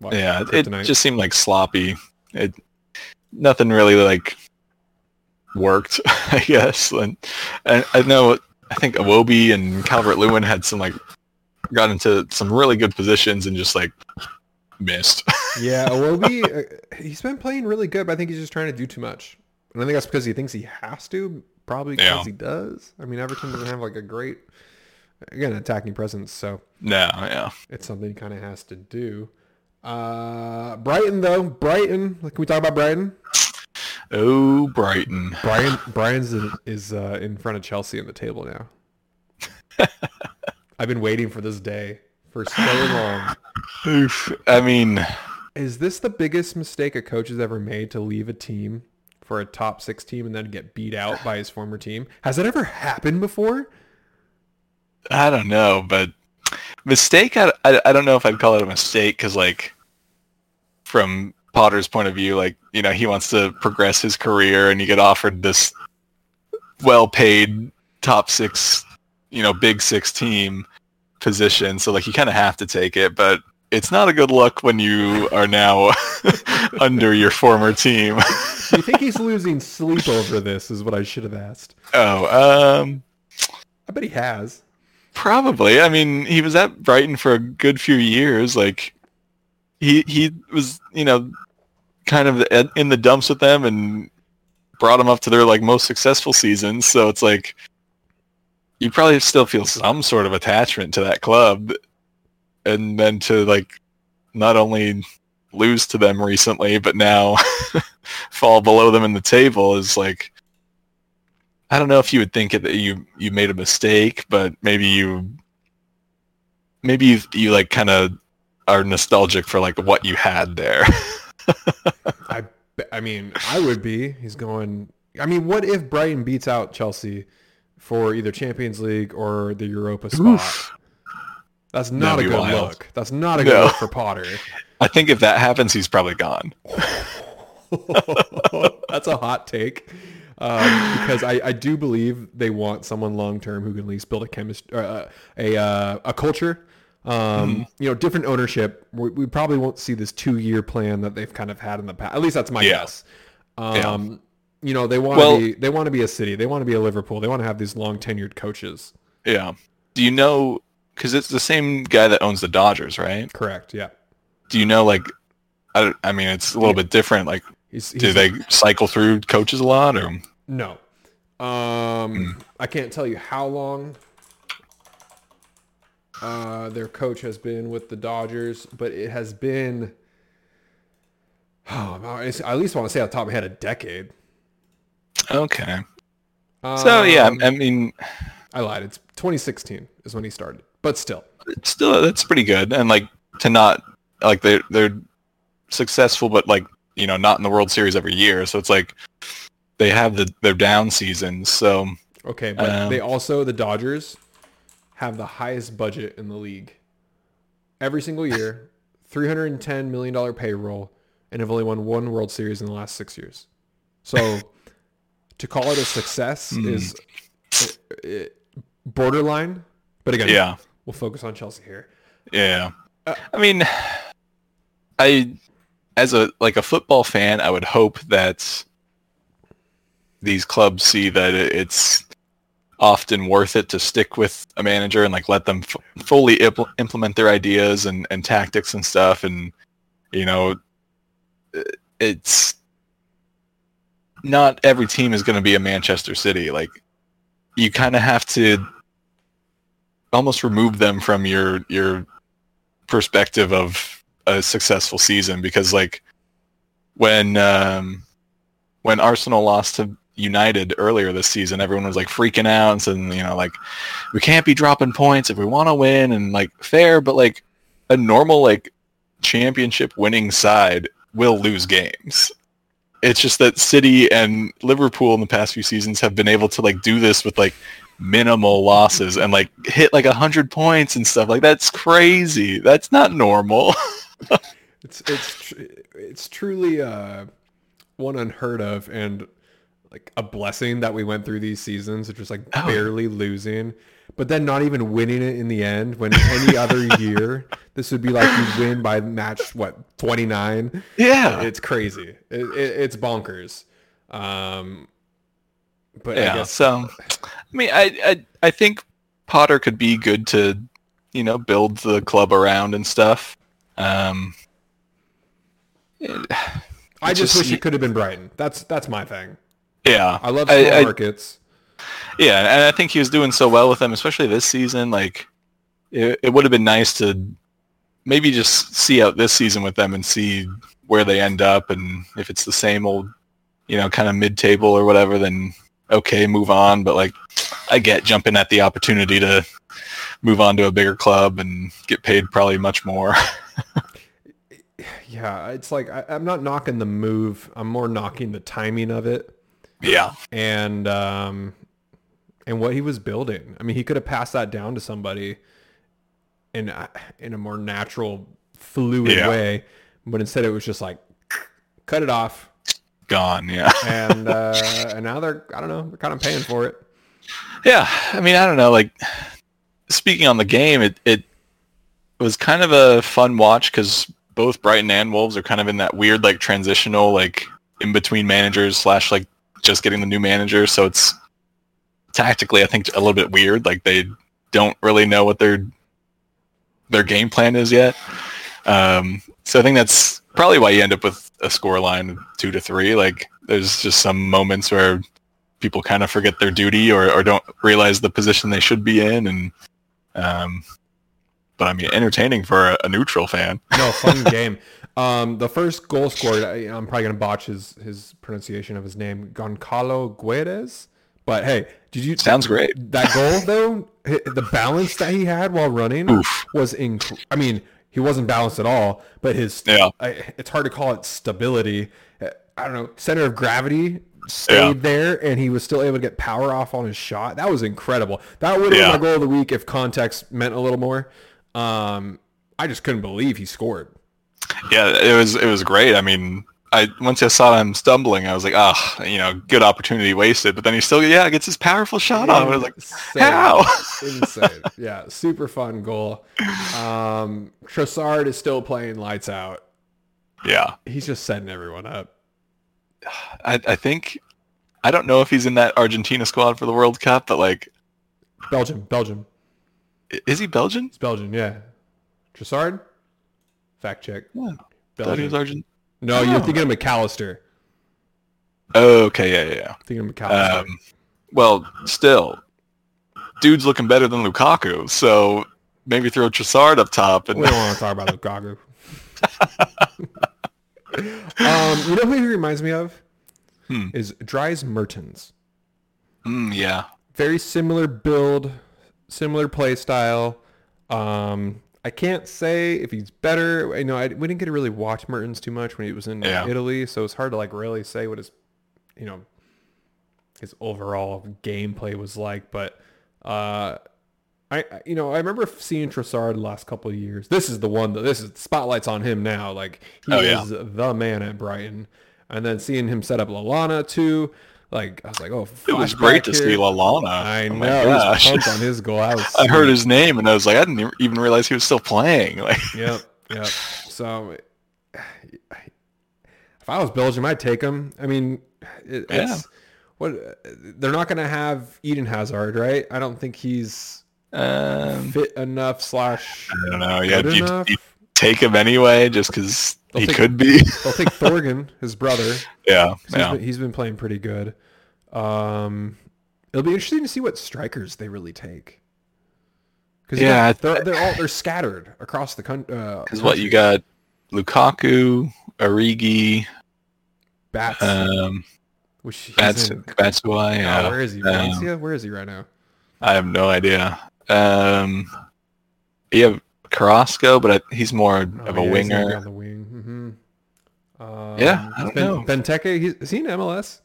Speaker 1: what,
Speaker 2: yeah, it just seemed like sloppy. It nothing really like worked, I guess. And, and I know I think Iwobi and Calvert Lewin had some like got into some really good positions and just like missed.
Speaker 1: Yeah, Iwobi, uh, he's been playing really good, but I think he's just trying to do too much. And I think that's because he thinks he has to, probably because
Speaker 2: Yeah.
Speaker 1: he does. I mean, Everton doesn't have like a great, again, attacking presence, so
Speaker 2: no, yeah.
Speaker 1: it's something he kind of has to do. Uh, Brighton, though, Brighton, can we talk about Brighton?
Speaker 2: Oh, Brighton.
Speaker 1: Brian, Brian's in, is uh, in front of Chelsea in the table now. I've been waiting for this day for so long.
Speaker 2: Oof. I mean,
Speaker 1: Is this the biggest mistake a coach has ever made to leave a team for a top six team and then get beat out by his former team? Has that ever happened before?
Speaker 2: I don't know, but mistake. I, I, I don't know if I'd call it a mistake because, like, from Potter's point of view, like you know, he wants to progress his career, and you get offered this well-paid top six, you know, big six team position. So like, you kind of have to take it, but it's not a good look when you are now under your former team.
Speaker 1: Do you think he's losing sleep over this? Is what I should have asked.
Speaker 2: oh, um.
Speaker 1: I bet he has.
Speaker 2: Probably. I mean, he was at Brighton for a good few years. Like, he he was, you know, kind of in the dumps with them and brought them up to their like most successful seasons. So it's like you probably still feel some sort of attachment to that club, and then to like not only lose to them recently, but now fall below them in the table is like I don't know if you would think that you you made a mistake, but maybe you maybe you, you like kind of are nostalgic for like what you had there.
Speaker 1: I, I mean, I would be. He's going. I mean, what if Brighton beats out Chelsea for either Champions League or the Europa spot? That's not a
Speaker 2: That'd be
Speaker 1: good
Speaker 2: wild.
Speaker 1: look. That's not a good
Speaker 2: No.
Speaker 1: look for Potter.
Speaker 2: I think if that happens, he's probably gone.
Speaker 1: That's a hot take. Um, because I, I do believe they want someone long term who can at least build a chemistry, uh, a uh, a culture. Um, You know, different ownership. We, we probably won't see this two year plan that they've kind of had in the past. At least that's my
Speaker 2: Yeah.
Speaker 1: guess. Um, You know, they want to
Speaker 2: Well-
Speaker 1: be they want to be a city. They want to be a Liverpool. They want to have these long tenured coaches.
Speaker 2: Yeah. Do you know? Because it's the same guy that owns the Dodgers, right?
Speaker 1: Correct. Yeah.
Speaker 2: Do you know like? I, I mean, it's a little bit different. Like,
Speaker 1: He's, he's
Speaker 2: do they cycle through coaches a lot, or
Speaker 1: No. Um, I can't tell you how long uh, their coach has been with the Dodgers, but it has been Oh, I at least want to say off the top of my head a decade.
Speaker 2: Okay. So yeah,
Speaker 1: Um,
Speaker 2: I mean,
Speaker 1: I lied. It's 2016 is when he started, but still.
Speaker 2: it's still that's pretty good. And like to not like they're they're successful, but like you know not in the World Series every year. So it's like they have the their down seasons. So
Speaker 1: Okay, but
Speaker 2: Um,
Speaker 1: they also the Dodgers have the highest budget in the league. Every single year, 310 million dollar payroll, and have only won one World Series in the last six years. So to call it a success
Speaker 2: Hmm.
Speaker 1: is borderline. But again,
Speaker 2: yeah,
Speaker 1: we'll focus on Chelsea here.
Speaker 2: yeah.
Speaker 1: Uh,
Speaker 2: I mean, I as a like a football fan, I would hope that these clubs see that it's often worth it to stick with a manager and like let them f- fully impl- implement their ideas and, and tactics and stuff. And you know it's not every team is going to be a Manchester City. Like you kind of have to almost remove them from your your perspective of a successful season because like when um when Arsenal lost to United earlier this season, everyone was like freaking out and saying, you know, like we can't be dropping points if we want to win and like fair, but like a normal like championship winning side will lose games. It's just that City and Liverpool in the past few seasons have been able to like do this with like minimal losses and like hit like a hundred points and stuff like that's crazy. That's not normal.
Speaker 1: It's it's tr- it's truly uh, one unheard of and like a blessing that we went through these seasons, of just like
Speaker 2: Oh.
Speaker 1: barely losing, but then not even winning it in the end. When any other year, this would be like you win by match what twenty nine.
Speaker 2: yeah.
Speaker 1: It's crazy. It, it, it's bonkers. Um, but I
Speaker 2: yeah.
Speaker 1: guess
Speaker 2: So, I mean, I, I I think Potter could be good to, you know, build the club around and stuff. Um,
Speaker 1: I just,
Speaker 2: just-
Speaker 1: wish it could have been Brighton. That's that's my thing.
Speaker 2: Yeah,
Speaker 1: I love small
Speaker 2: I-
Speaker 1: markets.
Speaker 2: yeah, and I think he was doing so well with them, especially this season. Like, it, it would have been nice to maybe just see out this season with them and see where they end up, and if it's the same old, you know, kind of mid-table or whatever, then okay, move on. But like, I get jumping at the opportunity to move on to a bigger club and get paid probably much more.
Speaker 1: Yeah, it's like I, I'm not knocking the move. I'm more knocking the timing of it.
Speaker 2: Yeah,
Speaker 1: and um and what he was building. I mean, he could have passed that down to somebody in in a more natural, fluid
Speaker 2: Yeah.
Speaker 1: way, but instead it was just like cut it off,
Speaker 2: gone. Yeah,
Speaker 1: and uh, and now they're I don't know they're kind of paying for it.
Speaker 2: yeah. I mean, I don't know. Like, speaking on the game, it it was kind of a fun watch because both Brighton and Wolves are kind of in that weird like transitional like in between managers slash like just getting the new manager. So it's tactically, I think, a little bit weird. Like they don't really know what their their game plan is yet. Um, so I think that's probably why you end up with a score line two to three. Like there's just some moments where people kind of forget their duty or, or don't realize the position they should be in. And um, but I mean, entertaining for a, a neutral fan.
Speaker 1: No, fun game. Um, the first goal scored. I, I'm probably gonna botch his his pronunciation of his name, Goncalo Guedes. But hey, did you
Speaker 2: Sounds great.
Speaker 1: that goal though? The balance that he had while running
Speaker 2: Oof.
Speaker 1: was inc- I mean, he wasn't balanced at all, but his
Speaker 2: Yeah.
Speaker 1: I, it's hard to call it stability. Uh, I don't know, center of gravity stayed
Speaker 2: Yeah.
Speaker 1: there, and he was still able to get power off on his shot. That was incredible. That would have
Speaker 2: Yeah.
Speaker 1: been my goal of the week if context meant a little more. Um, I just couldn't believe he scored.
Speaker 2: Yeah, it was it was great. I mean, I once I saw him stumbling, I was like, oh, you know, good opportunity wasted. But then he still, yeah, gets his powerful shot off. I was like,
Speaker 1: Insane.
Speaker 2: how?
Speaker 1: Insane. Yeah, super fun goal. Um, Trossard is still playing lights out.
Speaker 2: yeah,
Speaker 1: He's just setting everyone up.
Speaker 2: I, I think I don't know if he's in that Argentina squad for the World Cup, but like,
Speaker 1: Belgium, Belgium.
Speaker 2: is he Belgian?
Speaker 1: It's Belgium, yeah. Trossard? Fact check.
Speaker 2: Yeah, thought he was
Speaker 1: Belgium.
Speaker 2: Argent.
Speaker 1: No, you're
Speaker 2: Oh.
Speaker 1: thinking of McAllister.
Speaker 2: Oh, okay, yeah, yeah,
Speaker 1: Thinking of McAllister.
Speaker 2: Um, well, still, dude's looking better than Lukaku, so maybe throw Trossard up top. And
Speaker 1: we don't want to talk about Lukaku. Um, you know who he reminds me of?
Speaker 2: Hmm.
Speaker 1: Is Dries Mertens.
Speaker 2: Mm, yeah.
Speaker 1: Very similar build, similar play style. Um, I can't say if he's better. You know, I, we didn't get to really watch Mertens too much when he was in
Speaker 2: Yeah.
Speaker 1: Italy, so it's hard to like really say what his, you know, his overall gameplay was like. But uh, I, you know, I remember seeing Trossard the last couple of years. This is the one that this is the spotlight's on him now. Like he
Speaker 2: Oh, yeah.
Speaker 1: is the man at Brighton, and then seeing him set up Lallana too. Like I was like, oh,
Speaker 2: It was great to
Speaker 1: here.
Speaker 2: see Lallana.
Speaker 1: I
Speaker 2: Oh
Speaker 1: know. he was pumped on his goal. I, was
Speaker 2: I heard his name and I was like, I didn't even realize he was still playing. Like,
Speaker 1: Yep, yep. So, if I was Belgium, I'd take him. I mean, it,
Speaker 2: Yeah.
Speaker 1: it's what they're not going to have Eden Hazard, right? I don't think he's
Speaker 2: um,
Speaker 1: fit enough slash
Speaker 2: I don't know. Yeah,
Speaker 1: enough.
Speaker 2: Take him anyway just because he
Speaker 1: take-
Speaker 2: could be?
Speaker 1: They'll take Thorgan, his brother.
Speaker 2: yeah,
Speaker 1: He's,
Speaker 2: yeah.
Speaker 1: been, he's been playing pretty good. Um, it'll be interesting to see what strikers they really take. Because
Speaker 2: Yeah, I-
Speaker 1: they're they're all they're scattered across the country. Uh,
Speaker 2: Because what you got, Lukaku, Origi,
Speaker 1: Bats,
Speaker 2: um,
Speaker 1: which
Speaker 2: Bats,
Speaker 1: in-. Oh,
Speaker 2: Yeah,
Speaker 1: where is he?
Speaker 2: Um,
Speaker 1: Where is he right now?
Speaker 2: I have no idea. Um, you have Carrasco, but I, he's more of
Speaker 1: Oh,
Speaker 2: a
Speaker 1: yeah,
Speaker 2: winger.
Speaker 1: on the wing. hmm Um,
Speaker 2: Yeah, I don't
Speaker 1: ben,
Speaker 2: know.
Speaker 1: Benteke, he's, is he in MLS?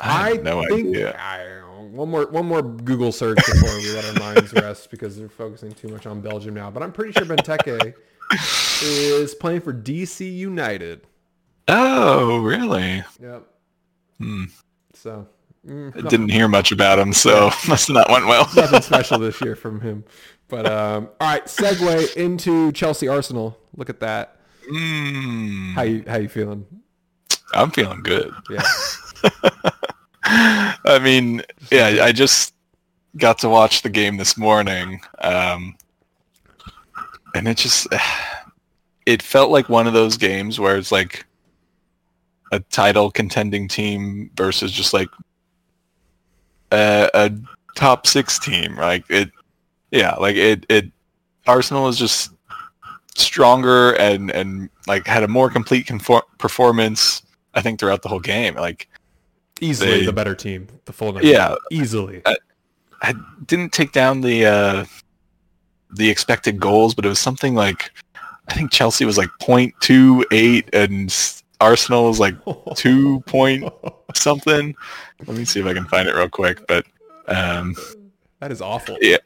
Speaker 2: I have no
Speaker 1: think,
Speaker 2: idea.
Speaker 1: I. One more, one more Google search before we let our minds rest because they're focusing too much on Belgium now. But I'm pretty sure Benteke is playing for DC United.
Speaker 2: Oh, really?
Speaker 1: Yep.
Speaker 2: Hmm.
Speaker 1: So mm,
Speaker 2: I didn't hear much about him, so must not went well.
Speaker 1: nothing special this year from him. But um, all right, segue into Chelsea Arsenal. Look at that.
Speaker 2: Mm,
Speaker 1: How you how you feeling?
Speaker 2: I'm feeling good.
Speaker 1: Yeah.
Speaker 2: I mean, yeah, I just got to watch the game this morning, um, and it just it felt like one of those games where it's like a title contending team versus just like a, a top six team. Like it, yeah, like it. It Arsenal is just stronger and and like had a more complete confor- performance. I think throughout the whole game, like.
Speaker 1: Easily
Speaker 2: They-
Speaker 1: the better team. The full number.
Speaker 2: Yeah.
Speaker 1: Easily.
Speaker 2: I didn't take down the uh, the expected goals, but it was something like I think Chelsea was like 0.28 and Arsenal was like two point something. Let me see if I can find it real quick. But um,
Speaker 1: that is awful.
Speaker 2: yeah,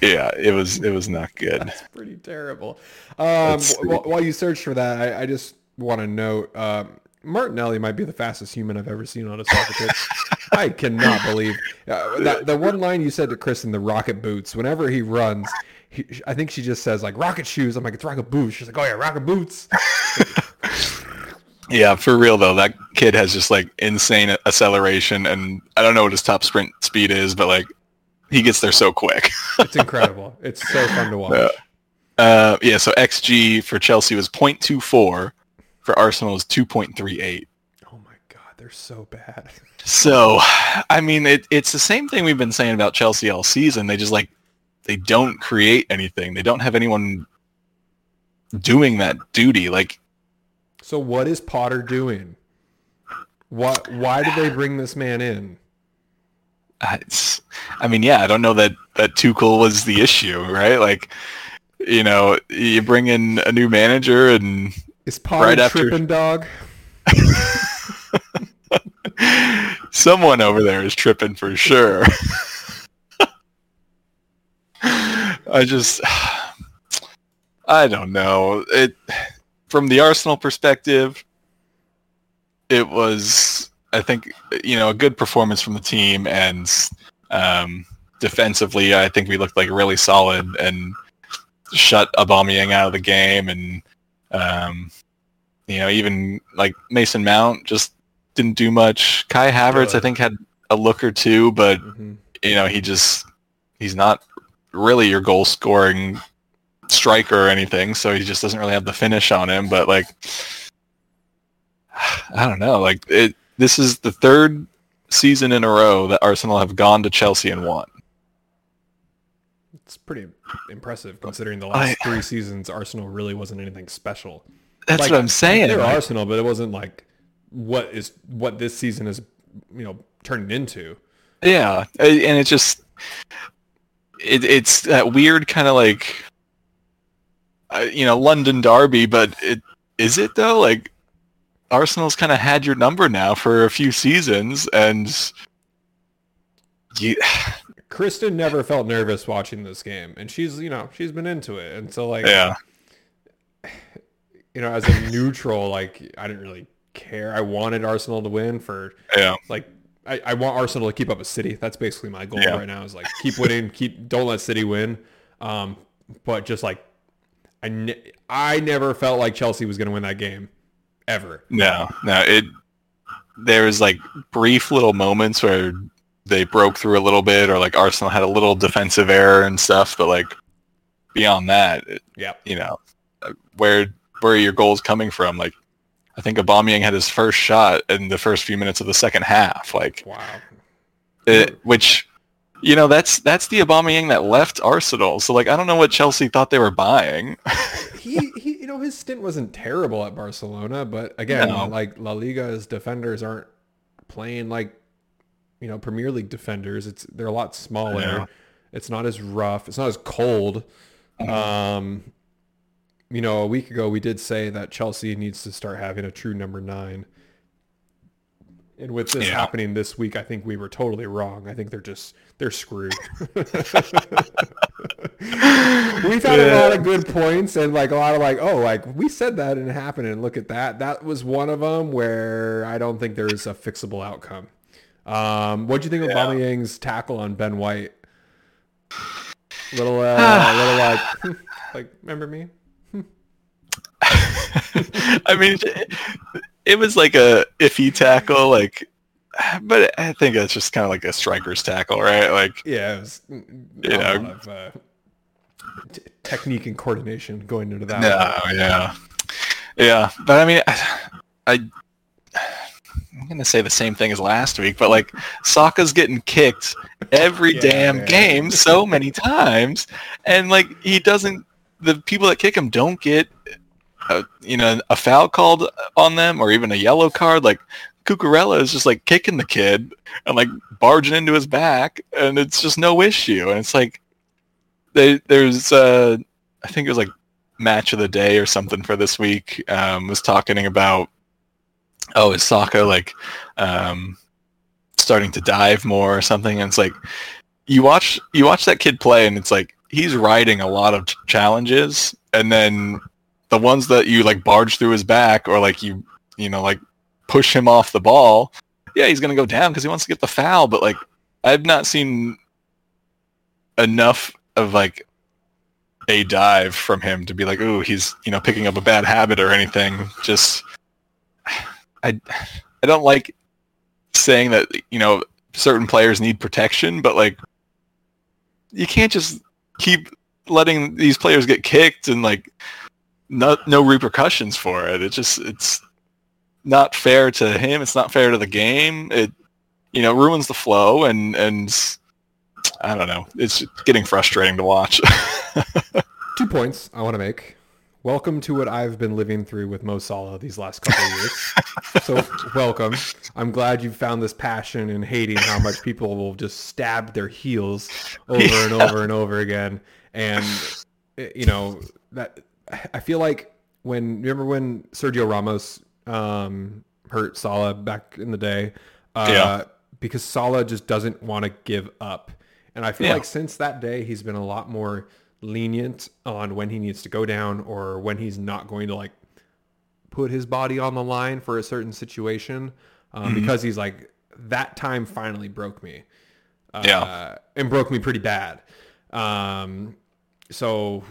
Speaker 2: yeah, it was it was not good.
Speaker 1: That's pretty terrible. Um,
Speaker 2: Let's
Speaker 1: wh- wh- while you search for that, I, I just want to note um, Martinelli might be the fastest human I've ever seen on a soccer pitch. I cannot believe uh, that the one line you said to Kristen, the rocket boots. Whenever he runs, he, I think she just says like rocket shoes. I'm like it's rocket boots. She's like, oh yeah, rocket boots.
Speaker 2: Yeah, for real though, that kid has just like insane acceleration, and I don't know what his top sprint speed is, but like he gets there so quick.
Speaker 1: It's incredible. It's so fun to watch.
Speaker 2: Yeah. Uh, yeah, so XG for Chelsea was 0.24. For Arsenal is 2.38.
Speaker 1: Oh my god, they're so bad.
Speaker 2: So, I mean, it, it's the same thing we've been saying about Chelsea all season. They just like they don't create anything. They don't have anyone doing that duty. Like,
Speaker 1: So what is Potter doing? What? Why did they bring this man in?
Speaker 2: It's, I mean, yeah, I don't know that that Tuchel was the issue, right? Like, you know, you bring in a new manager and
Speaker 1: Is Potter
Speaker 2: Right after-
Speaker 1: tripping dog?
Speaker 2: someone over there is tripping for sure. I just, I don't know. It from the Arsenal perspective, it was, I think, you know, a good performance from the team, and um, defensively, I think we looked like really solid and shut Aubameyang out of the game, and um, you know, even like Mason Mount just didn't do much. Kai Havertz, I think, had a look or two, but
Speaker 1: Mhm.
Speaker 2: you know, he just he's not really your goal scoring striker or anything, so he just doesn't really have the finish on him. But like, I don't know, like it. This is the third season in a row that Arsenal have gone to Chelsea and won.
Speaker 1: It's pretty impressive considering the last
Speaker 2: I-
Speaker 1: three seasons Arsenal really wasn't anything special.
Speaker 2: that's
Speaker 1: Like,
Speaker 2: what I'm saying.
Speaker 1: They're
Speaker 2: Like,
Speaker 1: Arsenal, but it wasn't like what is what this season is, you know, turned into.
Speaker 2: Yeah, and it just it, it's that weird kind of like uh, you know London derby, but it is it though? Like Arsenal's kind of had your number now for a few seasons, and you,
Speaker 1: Kristen never felt nervous watching this game, and she's you know she's been into it, and so like
Speaker 2: yeah,
Speaker 1: you know as a neutral, like I didn't really care. I wanted Arsenal to win for
Speaker 2: yeah,
Speaker 1: like I, I want Arsenal to keep up with City. That's basically my goal
Speaker 2: Yeah.
Speaker 1: right now. Is like keep winning, keep don't let City win. Um, but just like I ne- I never felt like Chelsea was going to win that game ever.
Speaker 2: no, no. It there was like brief little moments where they broke through a little bit, or like Arsenal had a little defensive error and stuff, but like beyond that,
Speaker 1: Yeah,
Speaker 2: you know, uh, where where are your goals coming from? Like, I think Aubameyang had his first shot in the first few minutes of the second half. Like,
Speaker 1: wow.
Speaker 2: it, which, you know, that's that's the Aubameyang that left Arsenal. So like, I don't know what Chelsea thought they were buying.
Speaker 1: he, know his stint wasn't terrible at Barcelona, but again,
Speaker 2: No.
Speaker 1: like La Liga's defenders aren't playing like you know Premier League defenders. It's they're a lot smaller.
Speaker 2: Yeah.
Speaker 1: It's not as rough. It's not as cold. Um, you know, a week ago we did say that Chelsea needs to start having a true number nine. And with this
Speaker 2: Yeah.
Speaker 1: happening this week, I think we were totally wrong. I think they're just they're screwed. We've had a lot of good points and like a lot of like, oh, like we said that and it happened and look at that. That was one of them where I don't think there's a fixable outcome. Um, what do you think of
Speaker 2: Yeah.
Speaker 1: Aubameyang's tackle on Ben White? Little, uh, little like, like remember me?
Speaker 2: I mean, it, it was like a iffy tackle, like, but I think that's just kind of like a striker's tackle, right? Like,
Speaker 1: Yeah, it was mm, mm, a
Speaker 2: You know.
Speaker 1: lot of uh, t- technique and coordination going into that.
Speaker 2: No, yeah, yeah. But I mean, I, I I'm gonna say the same thing as last week, but like Saka's getting kicked every
Speaker 1: Yeah,
Speaker 2: damn
Speaker 1: yeah.
Speaker 2: game so many times, and like he doesn't. The people that kick him don't get, a, you know, a foul called on them or even a yellow card. Like Cucurella is just like kicking the kid and like barging into his back, and it's just no issue. And it's like they, there's, uh, I think it was like match of the day or something for this week. Um, was talking about, oh, is Saka like um, starting to dive more or something? And it's like you watch you watch that kid play, and it's like he's riding a lot of ch- challenges, and then the ones that you like barge through his back or like you you know like push him off the ball. Yeah, he's gonna go down because he wants to get the foul, but like I've not seen enough of like a dive from him to be like, ooh, he's you know picking up a bad habit or anything. Just I I don't like saying that you know certain players need protection, but like you can't just keep letting these players get kicked and like no no repercussions for it. It just it's not fair to him. It's not fair to the game. It you know ruins the flow and and I don't know. It's getting frustrating to watch.
Speaker 1: Two points I want to make. Welcome to what I've been living through with Mo Salah these last couple of years. so welcome. I'm glad you found this passion in hating how much people will just stab their heels over and over and over again. And eh, you know that I feel like when remember when Sergio Ramos um, hurt Salah back in the day, uh,
Speaker 2: Yeah.
Speaker 1: because Salah just doesn't want to give up. And I feel
Speaker 2: Yeah.
Speaker 1: like since that day, he's been a lot more lenient on when he needs to go down or when he's not going to like put his body on the line for a certain situation um, because he's like that time finally broke me uh,
Speaker 2: Yeah.
Speaker 1: and broke me pretty bad um, so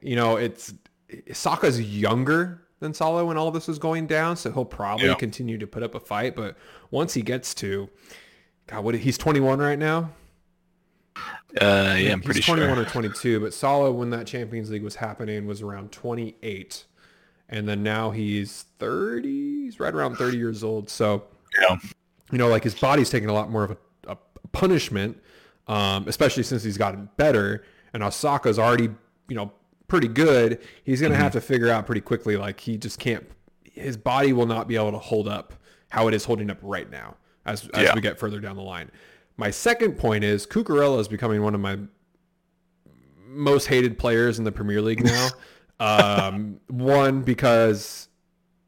Speaker 1: you know it's Saka's younger than Salah when all this was going down so he'll probably
Speaker 2: Yeah.
Speaker 1: continue to put up a fight but once he gets to God what he's 21 right now
Speaker 2: Uh, yeah, I'm
Speaker 1: he's
Speaker 2: pretty
Speaker 1: 21
Speaker 2: sure.
Speaker 1: or 22, but Salah when that Champions League was happening was around 28. And then now he's 30, he's right around 30 years old. So,
Speaker 2: Yeah.
Speaker 1: you know, like his body's taking a lot more of a, a punishment, um, especially since he's gotten better. And Osaka's already, you know, pretty good, he's going to
Speaker 2: Mm-hmm.
Speaker 1: have to figure out pretty quickly like he just can't his body will not be able to hold up how it is holding up right now as as
Speaker 2: Yeah.
Speaker 1: we get further down the line. My second point is Cucurella is becoming one of my most hated players in the Premier League now. um, one because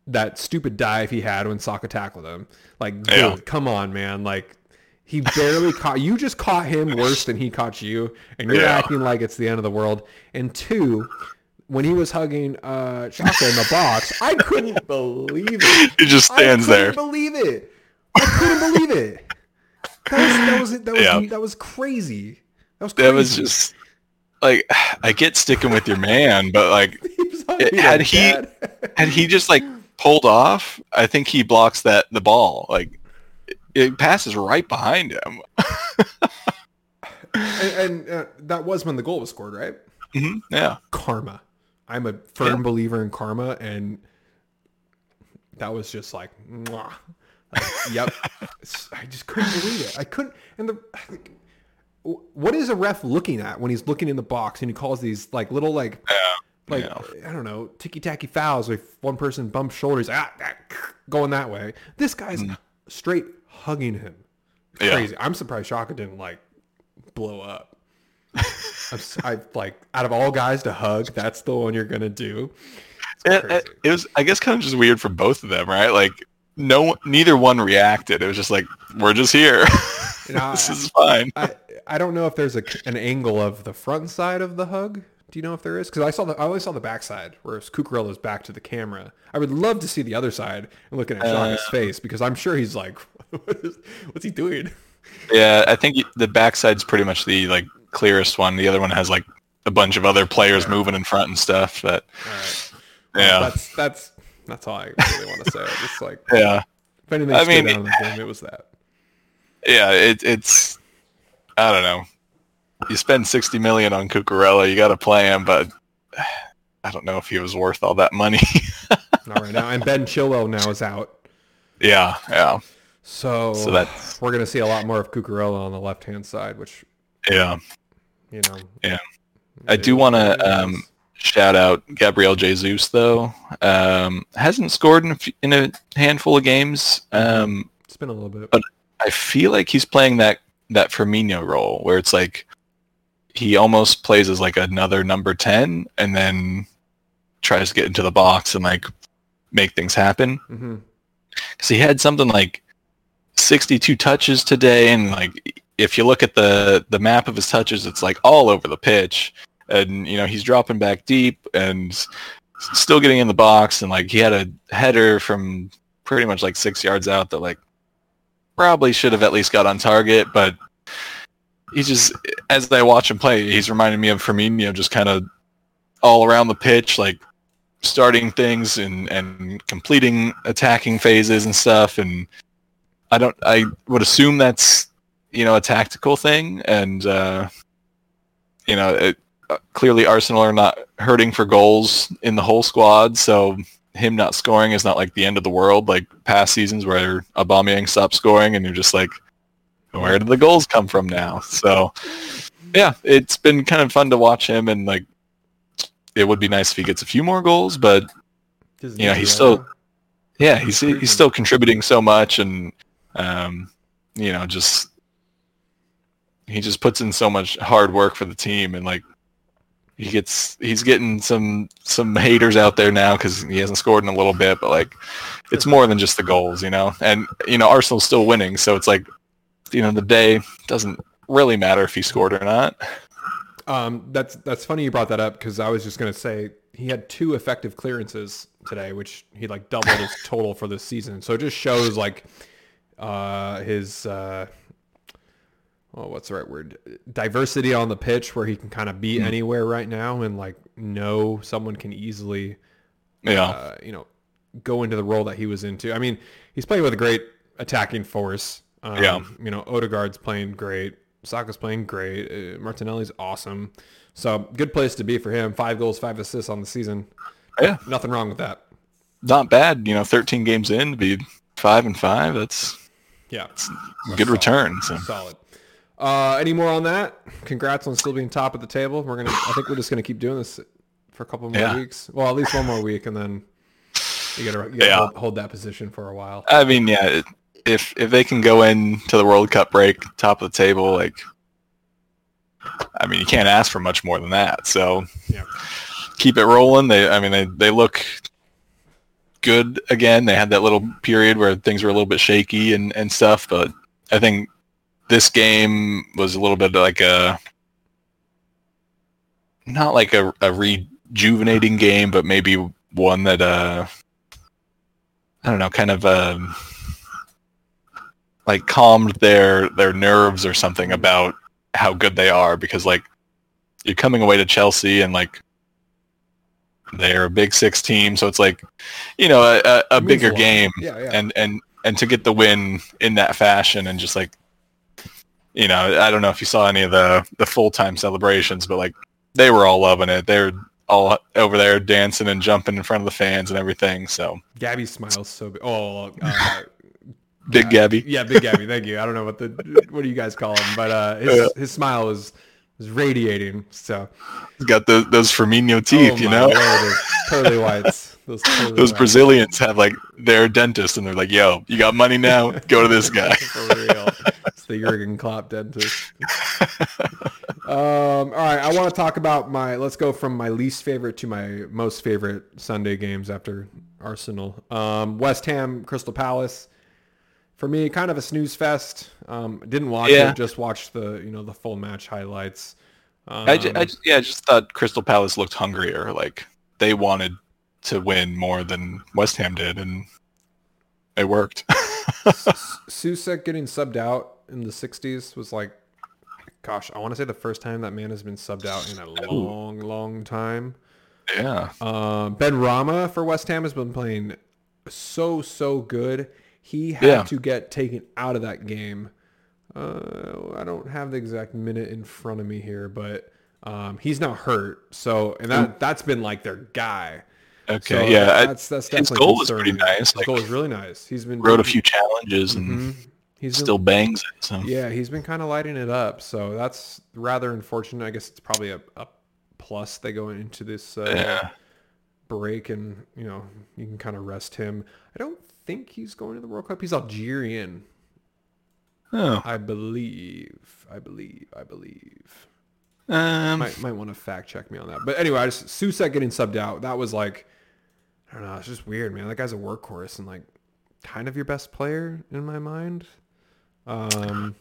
Speaker 1: that stupid dive he had when Saka tackled him. Like, dude,
Speaker 2: Yeah.
Speaker 1: come on, man. Like, he barely caught you. Just caught him worse than he caught you, and you're
Speaker 2: Yeah.
Speaker 1: acting like it's the end of the world. And two, when he was hugging uh, Saka in the box, I couldn't believe it.
Speaker 2: He just stands
Speaker 1: I
Speaker 2: there.
Speaker 1: Believe it. I couldn't believe it. That was that was that was,
Speaker 2: Yeah.
Speaker 1: that was crazy. That was crazy.
Speaker 2: That was just like I get sticking with your man, but like It- had he- had he just like pulled off, I think he blocks that the ball. Like it, passes right behind him.
Speaker 1: and, and uh, that was when the goal was scored, right?
Speaker 2: hmm Yeah.
Speaker 1: Karma. I'm a firm
Speaker 2: Yeah.
Speaker 1: believer in karma, and that was just like, mwah. Like, yep. I just couldn't believe it. I couldn't. And the what is a ref looking at when he's looking in the box and he calls these like little like like
Speaker 2: Yeah.
Speaker 1: I don't know ticky tacky fouls if one person bumps shoulders ah, ah, going that way. This guy's straight hugging him.
Speaker 2: Yeah.
Speaker 1: Crazy. I'm surprised Saka didn't like blow up. I like out of all guys to hug, that's the one you're gonna do.
Speaker 2: It, it, it was, I guess, kind of just weird for both of them, right? Like, no, neither one reacted. It was just like, we're just here.
Speaker 1: You know,
Speaker 2: this
Speaker 1: I-
Speaker 2: is fine.
Speaker 1: I I don't know if there's a, an angle of the front side of the hug. Do you know if there is? Because I saw the I always saw the back side, whereas Cucurella's back to the camera. I would love to see the other side and looking at Saka's
Speaker 2: Uh.
Speaker 1: face because I'm sure he's like, what's he doing?
Speaker 2: Yeah, I think the backside's pretty much the like clearest one. The other one has like a bunch of other players moving in front and stuff. But
Speaker 1: right. Well,
Speaker 2: yeah,
Speaker 1: that's that's that's all I really want to say. Just like
Speaker 2: yeah,
Speaker 1: if anything
Speaker 2: I mean-
Speaker 1: out game, it was that.
Speaker 2: yeah. It, it's I don't know. You spend sixty million on Cucurella, you got to play him, but I don't know if he was worth all that money.
Speaker 1: Not right now. And Ben Chilwell now is out,
Speaker 2: yeah, yeah,
Speaker 1: so,
Speaker 2: So that's-
Speaker 1: we're gonna see a lot more of Cucurella on the left hand side, which
Speaker 2: yeah.
Speaker 1: you know.
Speaker 2: Yeah. I do want to um, shout out Gabriel Jesus though. Um, hasn't scored in a, few, in a handful of games. Um,
Speaker 1: it's been a little bit.
Speaker 2: but- I feel like he's playing that that Firmino role where it's like he almost plays as like another number ten, and then tries to get into the box and like make things happen. Because he had something like sixty-two touches today, and like if you look at the the map of his touches, it's like all over the pitch, and you know he's dropping back deep and still getting in the box, and like he had a header from pretty much like six yards out that like probably should have at least got on target, but he just as I watch him play, he's reminding me of Firmino, just kind of all around the pitch, like starting things and and completing attacking phases and stuff. And I don't, I would assume that's you know a tactical thing, and uh, you know it, uh, clearly Arsenal are not hurting for goals in the whole squad, so him not scoring is not like the end of the world. Like past seasons where Aubameyang stopped scoring and you're just like where did the goals come from now? So yeah it's been kind of fun to watch him and like it would be nice if he gets a few more goals but you know, he's still- yeah he's he's still contributing so much and um you know just he just puts in so much hard work for the team and like he gets he's getting some some haters out there now because he hasn't scored in a little bit but like it's more than just the goals you know and you know arsenal's still winning so it's like you know the day doesn't really matter if he scored or not
Speaker 1: Um, that's that's funny you brought that up because I was just gonna say he had two effective clearances today, which he like doubled his total for this season. So it just shows like uh, his uh, well, what's the right word? Diversity on the pitch, where he can kind of be
Speaker 2: Hmm.
Speaker 1: anywhere right now and like know someone can easily
Speaker 2: yeah
Speaker 1: uh, you know, go into the role that he was into. I mean, he's playing with a great attacking force. Um,
Speaker 2: Yeah.
Speaker 1: You know, Odegaard's playing great. Saka's playing great. Uh, Martinelli's awesome. So good place to be for him. Five goals, five assists on the season.
Speaker 2: Yeah.
Speaker 1: Nothing wrong with that.
Speaker 2: not bad you know 13 games in to be five and five that's
Speaker 1: Yeah.
Speaker 2: a good return so
Speaker 1: Solid. Uh, any more on that? Congrats on still being top of the table. We're gonna. I think we're just gonna keep doing this for a couple more
Speaker 2: Yeah.
Speaker 1: weeks. Well, at least one more week, and then you gotta, you gotta
Speaker 2: Yeah.
Speaker 1: hold, hold that position for a while.
Speaker 2: I mean, yeah, if if they can go into the World Cup break top of the table, like, I mean, you can't ask for much more than that. So
Speaker 1: Yeah.
Speaker 2: keep it rolling. They, I mean, they they look good again. They had that little period where things were a little bit shaky and and stuff, but I think this game was a little bit like a not like a, a rejuvenating game, but maybe one that uh I don't know, kind of um like calmed their their nerves or something about how good they are because like you're coming away to Chelsea and like they're a big six team, so it's like you know a, a, a bigger
Speaker 1: lot.
Speaker 2: game
Speaker 1: Yeah, yeah.
Speaker 2: and and and to get the win in that fashion and just like you know i don't know if you saw any of the the full-time celebrations but like they were all loving it they're all over there dancing and jumping in front of the fans and everything so
Speaker 1: Gabby smiles so big. Oh, uh,
Speaker 2: big gabby
Speaker 1: yeah, Big Gabby. Thank you. I don't know what the what do you guys call him, but uh, his his smile was was radiating. So
Speaker 2: he's got the, those Firmino teeth
Speaker 1: oh
Speaker 2: you know
Speaker 1: Lord, those pearly whites. Those, pearly
Speaker 2: those
Speaker 1: whites.
Speaker 2: brazilians have like their dentist and they're like yo you got money now go to this guy
Speaker 1: For real. It's the Jurgen Klopp dentist. Um, all right, I want to talk about my. Let's go from my least favorite to my most favorite Sunday games after Arsenal. Um, West Ham, Crystal Palace. For me, kind of a snooze fest. Um, didn't watch
Speaker 2: Yeah.
Speaker 1: it. Just watched the you know the full match highlights. Um,
Speaker 2: I, ju- I just, yeah, I just thought Crystal Palace looked hungrier. Like they wanted to win more than West Ham did, and it worked.
Speaker 1: Soucek getting subbed out in the 60s was like, gosh, I want to say the first time that man has been subbed out in a long, long time.
Speaker 2: yeah,
Speaker 1: Uh, Benrahma for West Ham has been playing so so good. He had
Speaker 2: Yeah.
Speaker 1: to get taken out of that game. Uh, I don't have the exact minute in front of me here, but um, he's not hurt. So and that that's been like their guy.
Speaker 2: okay,
Speaker 1: So
Speaker 2: yeah.
Speaker 1: That's that's
Speaker 2: his
Speaker 1: definitely
Speaker 2: goal was pretty nice,
Speaker 1: His
Speaker 2: like-
Speaker 1: goal was really nice. He's been
Speaker 2: wrote a few challenges and
Speaker 1: Mhm. He's been-
Speaker 2: still bangs it. So
Speaker 1: yeah, he's been kind of lighting it up. So that's rather unfortunate. I guess it's probably a, a plus they go into this uh,
Speaker 2: yeah,
Speaker 1: break and, you know, you can kind of rest him. I don't think he's going to the World Cup. He's Algerian,
Speaker 2: oh,
Speaker 1: I believe. I believe. I believe.
Speaker 2: um,
Speaker 1: Might might want to fact check me on that. But anyway, I just Soucek getting subbed out. That was like I don't know, it's just weird, man. That guy's a workhorse and like kind of your best player in my mind. Um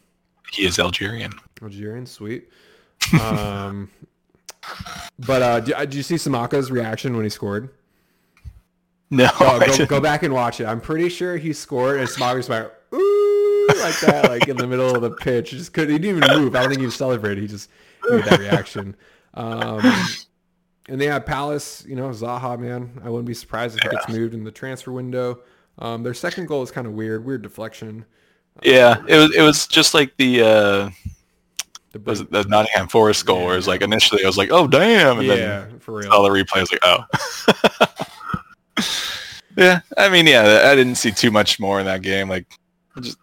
Speaker 2: he is Algerian.
Speaker 1: Algerian, sweet. Um, but uh, did, did you see Samaka's reaction when he scored?
Speaker 2: No, I
Speaker 1: go, go back and watch it. I'm pretty sure he scored, and Samaka's like, ooh, like that, like in the middle of the pitch. He just couldn't. He didn't even move. I don't think he celebrated. He just made that reaction. Um, and they have Palace. You know, Zaha, man. I wouldn't be surprised if he gets moved in the transfer window. Um, their second goal is kind of weird. Weird deflection.
Speaker 2: yeah, it was it was just like the uh,
Speaker 1: The
Speaker 2: was it the Nottingham Forest goal, where it was like initially I was like, oh damn, and
Speaker 1: yeah,
Speaker 2: then
Speaker 1: for real.
Speaker 2: saw the replay, I was like, oh. yeah, I mean, yeah, I didn't see too much more in that game. Like, just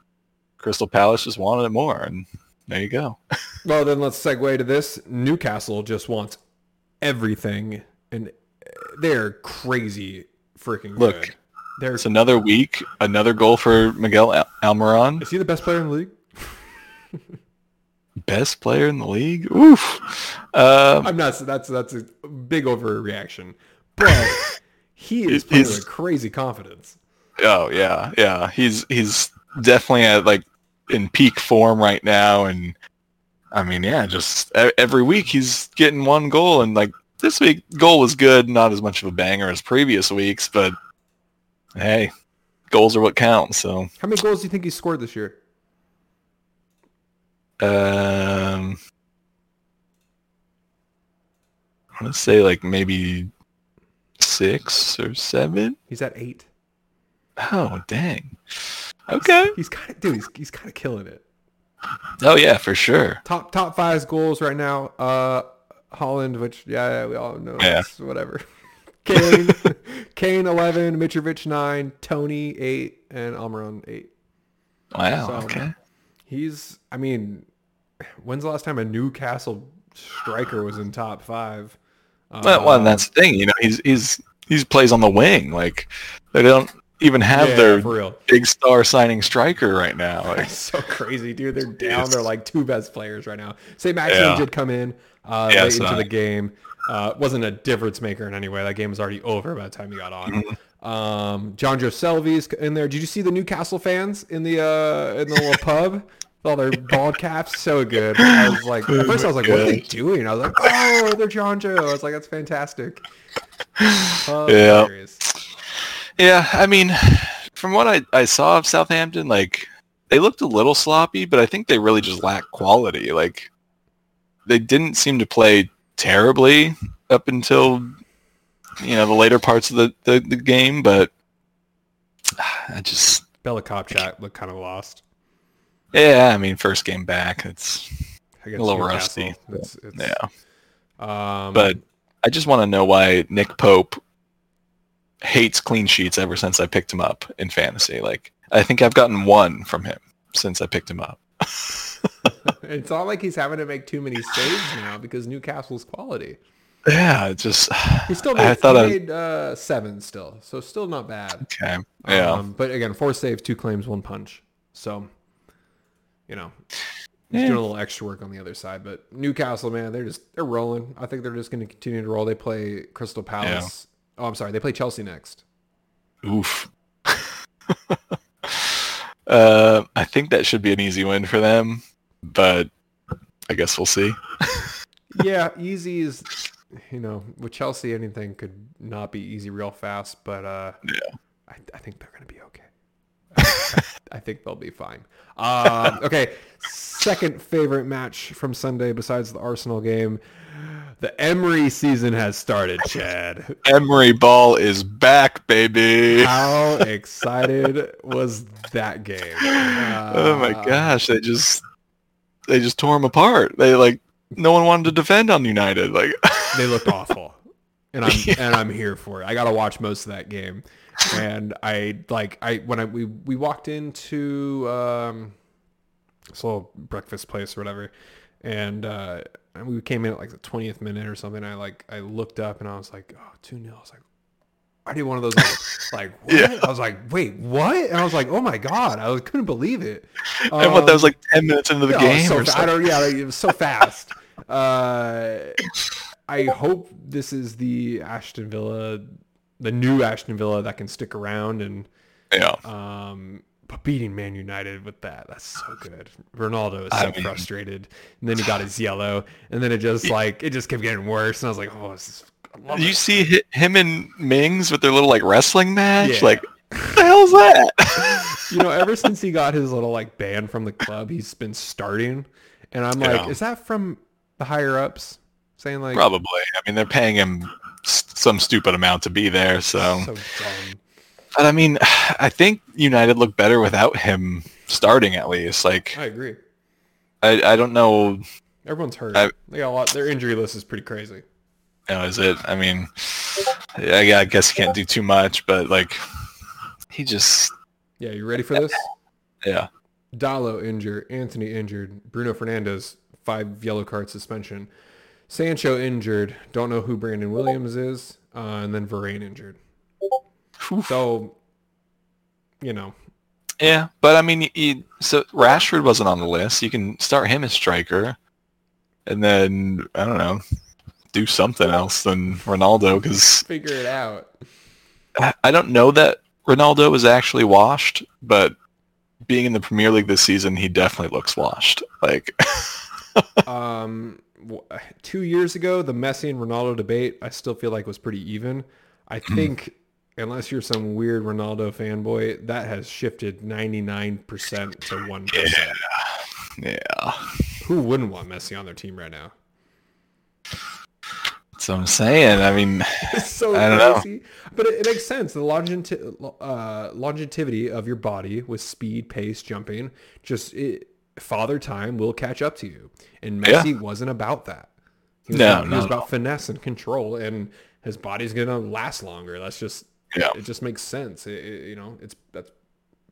Speaker 2: Crystal Palace just wanted it more, and there you go.
Speaker 1: Well, then let's segue to this. Newcastle just wants everything, and they're crazy freaking
Speaker 2: Look,
Speaker 1: good. They're,
Speaker 2: It's another week, another goal for Miguel Al- Almiron,
Speaker 1: is he the best player in the league?
Speaker 2: best player in the league. Oof. Um,
Speaker 1: I'm not. That's that's a big overreaction, but he is playing
Speaker 2: he's-
Speaker 1: with crazy confidence.
Speaker 2: oh yeah, yeah. He's he's definitely at like in peak form right now, and I mean, yeah, just every week he's getting one goal, and like this week goal was good, not as much of a banger as previous weeks, but hey, goals are what count. So
Speaker 1: How many goals do you think he scored this year?
Speaker 2: um, I want to say like maybe six or seven.
Speaker 1: He's at eight.
Speaker 2: Oh dang. Okay.
Speaker 1: He's kind of dude. He's he's kind of killing it.
Speaker 2: Oh yeah, for sure.
Speaker 1: Top top five goals right now. Uh, Haaland, which yeah, yeah we all know.
Speaker 2: Yeah.
Speaker 1: It's whatever. Kane, Kane eleven, Mitrovic nine, Tony eight, and Almiron eight.
Speaker 2: Wow.
Speaker 1: So-
Speaker 2: okay.
Speaker 1: He's. I mean, when's the last time a Newcastle striker was in top five?
Speaker 2: Well, well, that's the thing. You know, he's he's he's plays on the wing. Like they don't even have
Speaker 1: Yeah,
Speaker 2: their big star signing striker right now. Like,
Speaker 1: That's so crazy, dude. They're down.
Speaker 2: Yes.
Speaker 1: They're like two best players right now. Saint-Maximin
Speaker 2: Yeah.
Speaker 1: did come in uh,
Speaker 2: Yeah,
Speaker 1: late
Speaker 2: so
Speaker 1: into the game. Uh, wasn't a difference maker in any way. That game was already over by the time he got on.
Speaker 2: Mm-hmm.
Speaker 1: Um, John in there. Did you see the Newcastle fans in the uh, in the little pub? With all their bald caps, so good. I was like, at first I was like, "What are they doing?" I was like, "Oh, they're John Joe." I was like, "That's fantastic." Hilarious.
Speaker 2: yeah, I mean, from what I I saw of Southampton, like they looked a little sloppy, but I think they really just lack quality. Like they didn't seem to play terribly up until you know the later parts of the the, the game, but I just
Speaker 1: Bella-Kotchap looked kind of lost.
Speaker 2: yeah, I mean, first game back, it's A little
Speaker 1: Newcastle.
Speaker 2: rusty.
Speaker 1: It's, it's,
Speaker 2: yeah.
Speaker 1: Um,
Speaker 2: But I just want to know why Nick Pope hates clean sheets ever since I picked him up in fantasy. Like I think I've gotten one from him since I picked him up.
Speaker 1: it's not like he's having to make too many saves now because Newcastle's quality.
Speaker 2: Yeah, just
Speaker 1: He still
Speaker 2: I
Speaker 1: made,
Speaker 2: thought
Speaker 1: he
Speaker 2: I-
Speaker 1: made uh, seven still, so still not bad.
Speaker 2: okay. Yeah.
Speaker 1: Um, but again, four saves, two claims, one punch. So, you know, he's
Speaker 2: Yeah.
Speaker 1: doing a little extra work on the other side. But Newcastle, man, they're just they're rolling. I think they're just going to continue to roll. They play Crystal Palace. Oh, I'm sorry, they play Chelsea next.
Speaker 2: Oof. uh, I think that should be an easy win for them, but I guess we'll see.
Speaker 1: yeah, easy is, you know, with Chelsea, anything could not be easy real fast. But uh,
Speaker 2: Yeah.
Speaker 1: I, I think they're going to be okay. I, I think they'll be fine. Um, okay, second favorite match from Sunday besides the Arsenal game. The Emery season has started, Chad.
Speaker 2: Emery Ball is back, baby.
Speaker 1: How excited was that game?
Speaker 2: oh my
Speaker 1: Uh,
Speaker 2: gosh, they just they just tore him apart. They like no one wanted to defend on United. Like
Speaker 1: they looked awful and i'm and i'm here for it i gotta watch most of that game and i like i when i we, we walked into um this little breakfast place or whatever and uh and we came in at like the 20th minute or something i like i looked up and i was like oh 2 nil i was like I did one of those like, like what?
Speaker 2: Yeah.
Speaker 1: I was like, wait, what? And I was like, oh my god, I was, couldn't believe it.
Speaker 2: and what that was
Speaker 1: Um,
Speaker 2: like ten minutes into the game
Speaker 1: so
Speaker 2: or
Speaker 1: fa- I don't, yeah, like, it was so fast. uh, I hope this is the Aston Villa, the new Aston Villa that can stick around and
Speaker 2: Yeah.
Speaker 1: um, beating Man United with that, that's so good. Ronaldo is so
Speaker 2: I mean-
Speaker 1: frustrated, and then he got his yellow, and then it just like it just kept getting worse, and I was like, oh, this is,
Speaker 2: you
Speaker 1: it.
Speaker 2: see him and Mings with their little like wrestling match?
Speaker 1: Yeah.
Speaker 2: Like, what the hell's that?
Speaker 1: you know, ever since he got his little like ban from the club, he's been starting, and I'm like,
Speaker 2: Yeah.
Speaker 1: is that from the higher ups saying like,
Speaker 2: Probably. I mean, they're paying him some stupid amount to be there. So,
Speaker 1: so dumb.
Speaker 2: But I mean, I think United look better without him starting at least. Like,
Speaker 1: I agree.
Speaker 2: I, I don't know.
Speaker 1: Everyone's hurt.
Speaker 2: I-
Speaker 1: they got a lot. Their injury list is pretty crazy.
Speaker 2: You know, is it? I mean, I, I guess he can't do too much, but like, he just,
Speaker 1: Yeah, you ready for this?
Speaker 2: yeah.
Speaker 1: Dalot injured, Antony injured, Bruno Fernandes five yellow card suspension, Sancho injured. Don't know who Brandon Williams is, uh, and then Varane injured. So, you know,
Speaker 2: Yeah, but I mean, so Rashford wasn't on the list. You can start him as striker, and then I don't know, do something else than Ronaldo because
Speaker 1: figure it out.
Speaker 2: I, I don't know that Ronaldo is actually washed, but being in the Premier League this season, he definitely looks washed. Like,
Speaker 1: Um, two years ago, the Messi and Ronaldo debate, I still feel like was pretty even. I think, unless you're some weird Ronaldo fanboy, that has shifted 99% to 1%.
Speaker 2: yeah,
Speaker 1: Who wouldn't want Messi on their team right now?
Speaker 2: that's what I'm saying. I mean,
Speaker 1: It's so
Speaker 2: I don't know.
Speaker 1: But it, it makes sense. The longevity, uh, longevity of your body with speed, pace, jumping, just it, father time will catch up to you. And
Speaker 2: Yeah.
Speaker 1: Messi wasn't about that. He was,
Speaker 2: No,
Speaker 1: about, he was about finesse and control, and his body's gonna last longer. That's just
Speaker 2: Yeah.
Speaker 1: it. Just makes sense. It, it- you know, it's that's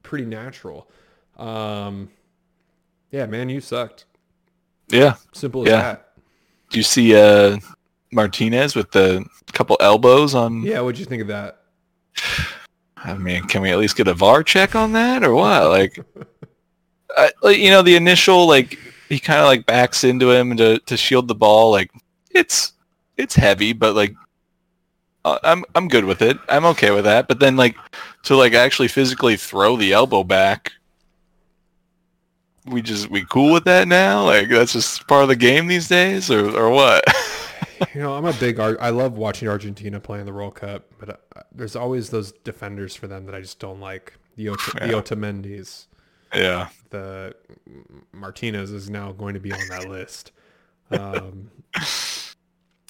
Speaker 1: pretty natural. Um, yeah, man, you sucked.
Speaker 2: yeah.
Speaker 1: Simple as
Speaker 2: Yeah.
Speaker 1: that.
Speaker 2: Do you see uh, Martinez with the couple elbows on.
Speaker 1: Yeah, what'd you think of that?
Speaker 2: I mean, can we at least get a VAR check on that or what? Like, I, like you know, the initial like he kind of like backs into him to to shield the ball. Like, it's it's heavy, but like I'm I'm good with it. I'm okay with that. But then like to like actually physically throw the elbow back, we just we cool with that now. Like that's just part of the game these days, or or what?
Speaker 1: you know, I'm a big. Ar- I love watching Argentina play in the World Cup, but uh, there's always those defenders for them that I just don't like. The, Ot-
Speaker 2: Yeah.
Speaker 1: the Otamendi's,
Speaker 2: yeah,
Speaker 1: the Martinez is now going to be on that list. Um,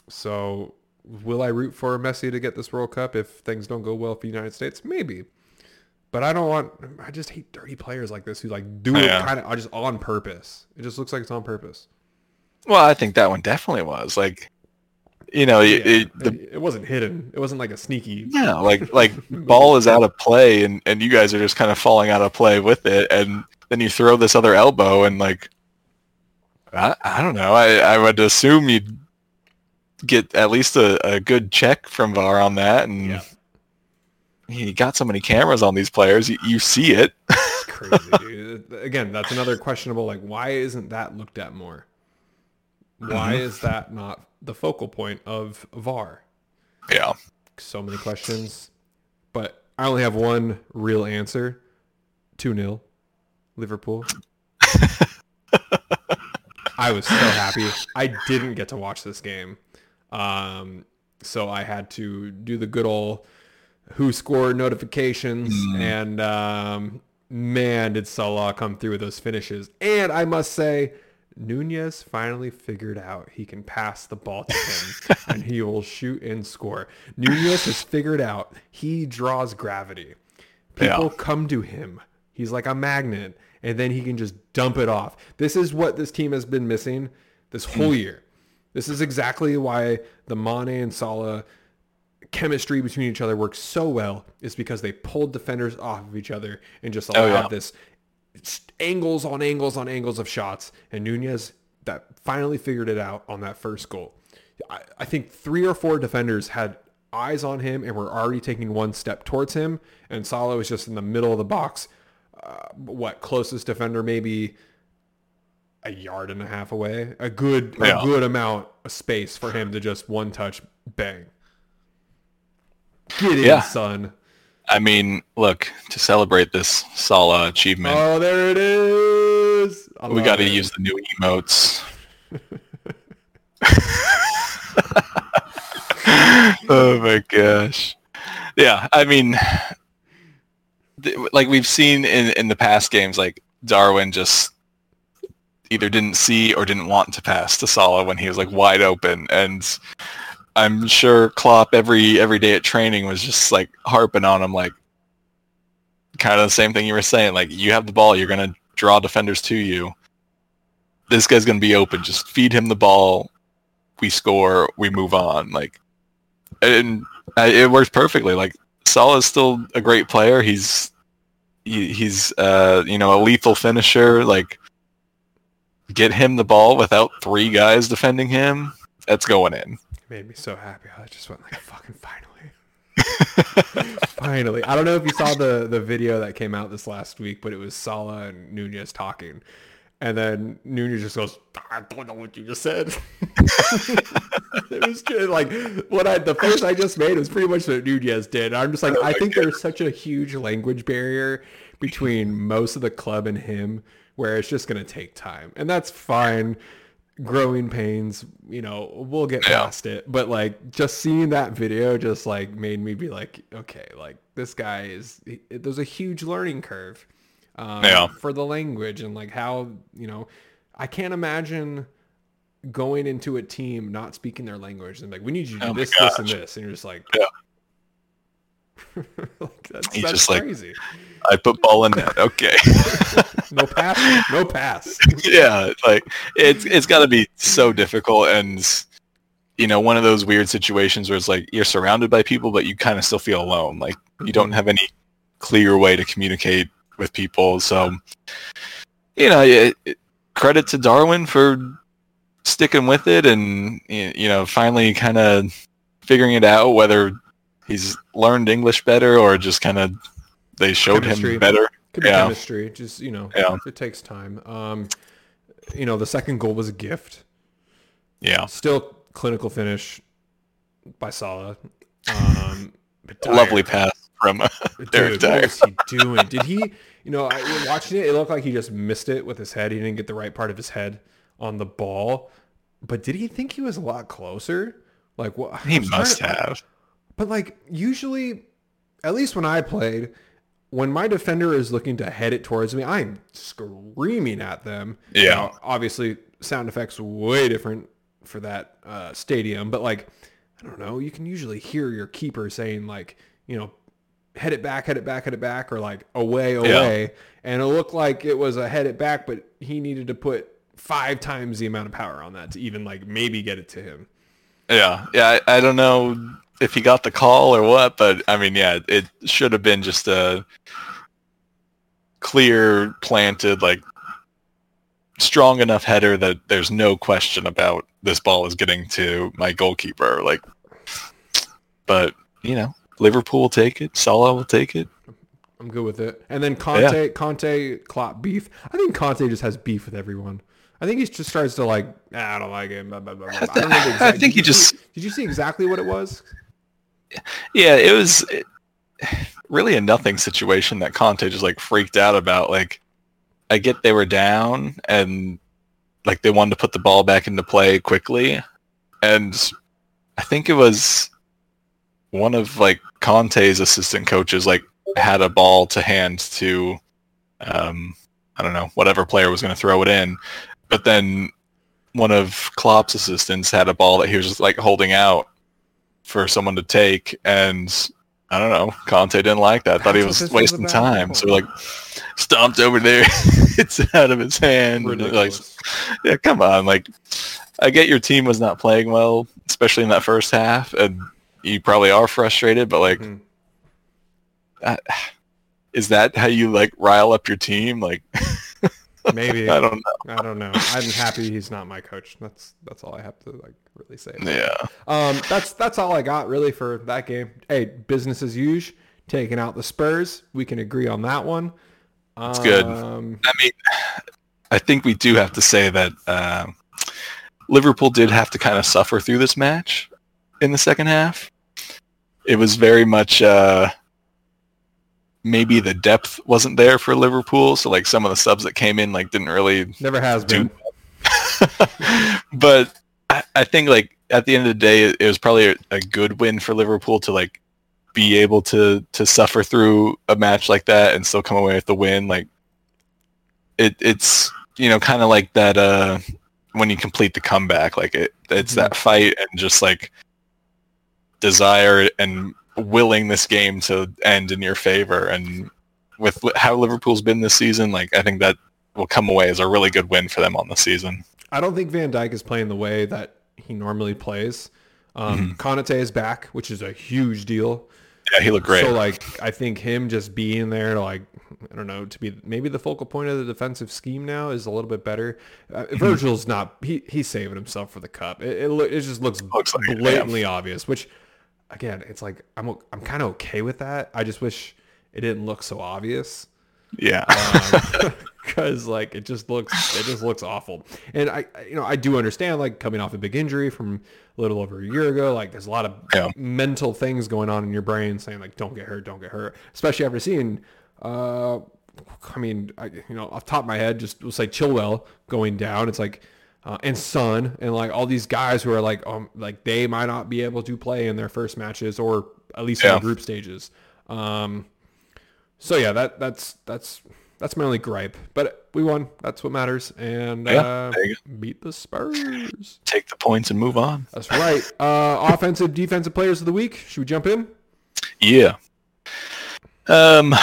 Speaker 1: so, will I root for Messi to get this World Cup if things don't go well for the United States? Maybe. But I don't want. I just hate dirty players like this who like do it
Speaker 2: Yeah.
Speaker 1: kind of just on purpose. It just looks like it's on purpose.
Speaker 2: Well, I think that one definitely was like, you know, it,
Speaker 1: Yeah,
Speaker 2: it, the
Speaker 1: it wasn't hidden. It wasn't like a sneaky.
Speaker 2: yeah, like like ball is out of play, and and you guys are just kind of falling out of play with it, and then you throw this other elbow, and like, I, I don't know, I I would assume you'd get at least a, a good check from VAR on that, and
Speaker 1: Yeah.
Speaker 2: you got so many cameras on these players, you, you see it.
Speaker 1: Crazy. Again, that's another questionable. Like, why isn't that looked at more? Why
Speaker 2: Mhm.
Speaker 1: is that not the focal point of VAR?
Speaker 2: yeah,
Speaker 1: So many questions, but I only have one real answer. Two 0 Liverpool. I was so happy. I didn't get to watch this game, um, so I had to do the good old who scored notifications, and um, man, did Salah come through with those finishes. And I must say, Nunez finally figured out he can pass the ball to him, and he will shoot and score. Nunez has figured out he draws gravity. People
Speaker 2: Yeah.
Speaker 1: come to him. He's like a magnet, and then he can just dump it off. This is what this team has been missing this whole year. This is exactly why the Mane and Salah chemistry between each other works so well is because they pulled defenders off of each other and just allowed
Speaker 2: yeah.
Speaker 1: this angles on angles on angles of shots. And Nunez that finally figured it out on that first goal. I, I think three or four defenders had eyes on him and were already taking one step towards him, and Salah was just in the middle of the box. Uh, what closest defender maybe a yard and a half away, a good
Speaker 2: Yeah.
Speaker 1: a good amount of space for him to just one touch bang. Get in,
Speaker 2: Yeah.
Speaker 1: son.
Speaker 2: I mean, look to celebrate this Salah achievement.
Speaker 1: Oh, there it is. I
Speaker 2: we got to use the new emotes. oh my gosh. Yeah, I mean, th- like we've seen in in the past games, like Darwin just either didn't see or didn't want to pass to Salah when he was like wide open, and I'm sure Klopp every every day at training was just like harping on him, like kind of the same thing you were saying. Like you have the ball, you're gonna draw defenders to you. This guy's gonna be open. Just feed him the ball. We score. We move on. Like, and it works perfectly. Like Salah's still a great player. He's he, he's uh you know a lethal finisher. Like, get him the ball without three guys defending him. That's going in.
Speaker 1: It made me so happy. I just went like, fucking finally. finally. I don't know if you saw the, the video that came out this last week, but it was Salah and Nunez talking. And then Nunez just goes, I don't know what you just said. it was just like what I the face I just made was pretty much what Nunez did. I'm just like, I think there's such a huge language barrier between most of the club and him where it's just gonna take time. And that's fine growing pains, you know, we'll get
Speaker 2: Yeah.
Speaker 1: past it. But like just seeing that video just like made me be like, okay, like this guy is he- there's a huge learning curve um,
Speaker 2: Yeah.
Speaker 1: for the language and like how you know I can't imagine going into a team not speaking their language and like we need you to do
Speaker 2: Oh
Speaker 1: this, this, and this, and you're just like,
Speaker 2: Yeah.
Speaker 1: like that's, that's
Speaker 2: just like-
Speaker 1: crazy.
Speaker 2: I put ball in net. Okay.
Speaker 1: No pass, no pass.
Speaker 2: yeah, like it's it's got to be so difficult and you know one of those weird situations where it's like you're surrounded by people but you kind of still feel alone like you don't mm-hmm. have any clear way to communicate with people so you know it, it- credit to Darwin for sticking with it and you know finally kind of figuring it out whether he's learned English better or just kind of they showed
Speaker 1: Chemistry.
Speaker 2: him better.
Speaker 1: Could be
Speaker 2: Yeah.
Speaker 1: chemistry. Just you know,
Speaker 2: Yeah.
Speaker 1: it takes time. Um, you know, the second goal was a gift.
Speaker 2: Yeah,
Speaker 1: Still clinical finish by Salah. Um,
Speaker 2: lovely pass from Derek
Speaker 1: Dude,
Speaker 2: Dier.
Speaker 1: what was he doing? Did he? You know, I, watching it, it looked like he just missed it with his head. He didn't get the right part of his head on the ball. But did he think he was a lot closer? Like what?
Speaker 2: He
Speaker 1: I was trying
Speaker 2: must
Speaker 1: to-
Speaker 2: have.
Speaker 1: But like usually, at least when I played, when my defender is looking to head it towards me, I'm screaming at them.
Speaker 2: Yeah.
Speaker 1: Now, obviously, sound effects way different for that uh, stadium, but like, I don't know. You can usually hear your keeper saying like, you know, head it back, head it back, head it back, or like away, away. And it looked like it was a head it back, but he needed to put five times the amount of power on that to even like maybe get it to him.
Speaker 2: Yeah, yeah. I, I don't know if he got the call or what, but I mean, yeah, it should have been just a clear, planted, like strong enough header that there's no question about this ball is getting to my goalkeeper. Like, but you know, Liverpool will take it. Salah will take it.
Speaker 1: I'm good with it. And then Conte, Conte, Klopp beef. I think Conte just has beef with everyone. I think he just starts to like, "Ah, I don't like him. Blah, blah, blah, blah." I, don't know the
Speaker 2: I think he
Speaker 1: did you
Speaker 2: just-
Speaker 1: see- did you see exactly what it was?
Speaker 2: Yeah, it was really a nothing situation that Conte just like freaked out about. Like, I get they were down and like they wanted to put the ball back into play quickly, and I think it was one of like Conte's assistant coaches like had a ball to hand to um I don't know whatever player was going to throw it in, but then one of Klopp's assistants had a ball that he was just like holding out for someone to take and I don't know. Conte didn't like that. Thought he
Speaker 1: That's
Speaker 2: was wasting time. So like stomped over there. it's out of his hand. like, yeah, come on. Like I get your team was not playing well, especially in that first half, and you probably are frustrated, but like
Speaker 1: Mhm.
Speaker 2: uh, is that how you like rile up your team? Like
Speaker 1: Maybe
Speaker 2: I don't know.
Speaker 1: I don't know. I'm happy he's not my coach. That's that's all I have to like really say.
Speaker 2: Yeah.
Speaker 1: Um, that's that's all I got really for that game. Hey, business as usual. Taking out the Spurs. We can agree on that one.
Speaker 2: It's good.
Speaker 1: Um,
Speaker 2: I mean, I think we do have to say that uh, Liverpool did have to kind of suffer through this match in the second half. It was very much uh, maybe the depth wasn't there for Liverpool, so like some of the subs that came in like didn't really
Speaker 1: Never has been.
Speaker 2: but I, I think like at the end of the day, it, it was probably a, a good win for Liverpool to like be able to to suffer through a match like that and still come away with the win. Like it, it's you know kind of like that uh, when you complete the comeback. Like it, it's that fight and just like desire and willing this game to end in your favor. And with how Liverpool's been this season, like I think that will come away as a really good win for them on the season.
Speaker 1: I don't think Van Dijk is playing the way that he normally plays. Um, Konate is back, which is a huge deal.
Speaker 2: Yeah, he looked great.
Speaker 1: So like, I think him just being there to like, I don't know, to be maybe the focal point of the defensive scheme now is a little bit better. Uh, Virgil's not. He he's saving himself for the cup. It it, it just looks,
Speaker 2: Looks like it, yeah.
Speaker 1: blatantly obvious. Which, again, it's like I'm I'm kind of okay with that. I just wish it didn't look so obvious
Speaker 2: yeah.
Speaker 1: because like it just looks it just looks awful. And i you know i do understand like coming off a big injury from a little over a year ago like there's a lot of
Speaker 2: Yeah.
Speaker 1: mental things going on in your brain saying like don't get hurt don't get hurt. Especially after seeing uh i mean I, you know off the top of my head just was like chilwell going down. It's like uh, and Son and like all these guys who are like um like they might not be able to play in their first matches or at least in the group stages. Um so yeah, that that's that's that's my only gripe. But we won. That's what matters. And
Speaker 2: Yeah,
Speaker 1: uh, beat the Spurs.
Speaker 2: Take the points and move on.
Speaker 1: That's right. Uh, offensive, defensive players of the week. Should we jump in?
Speaker 2: Yeah. Um,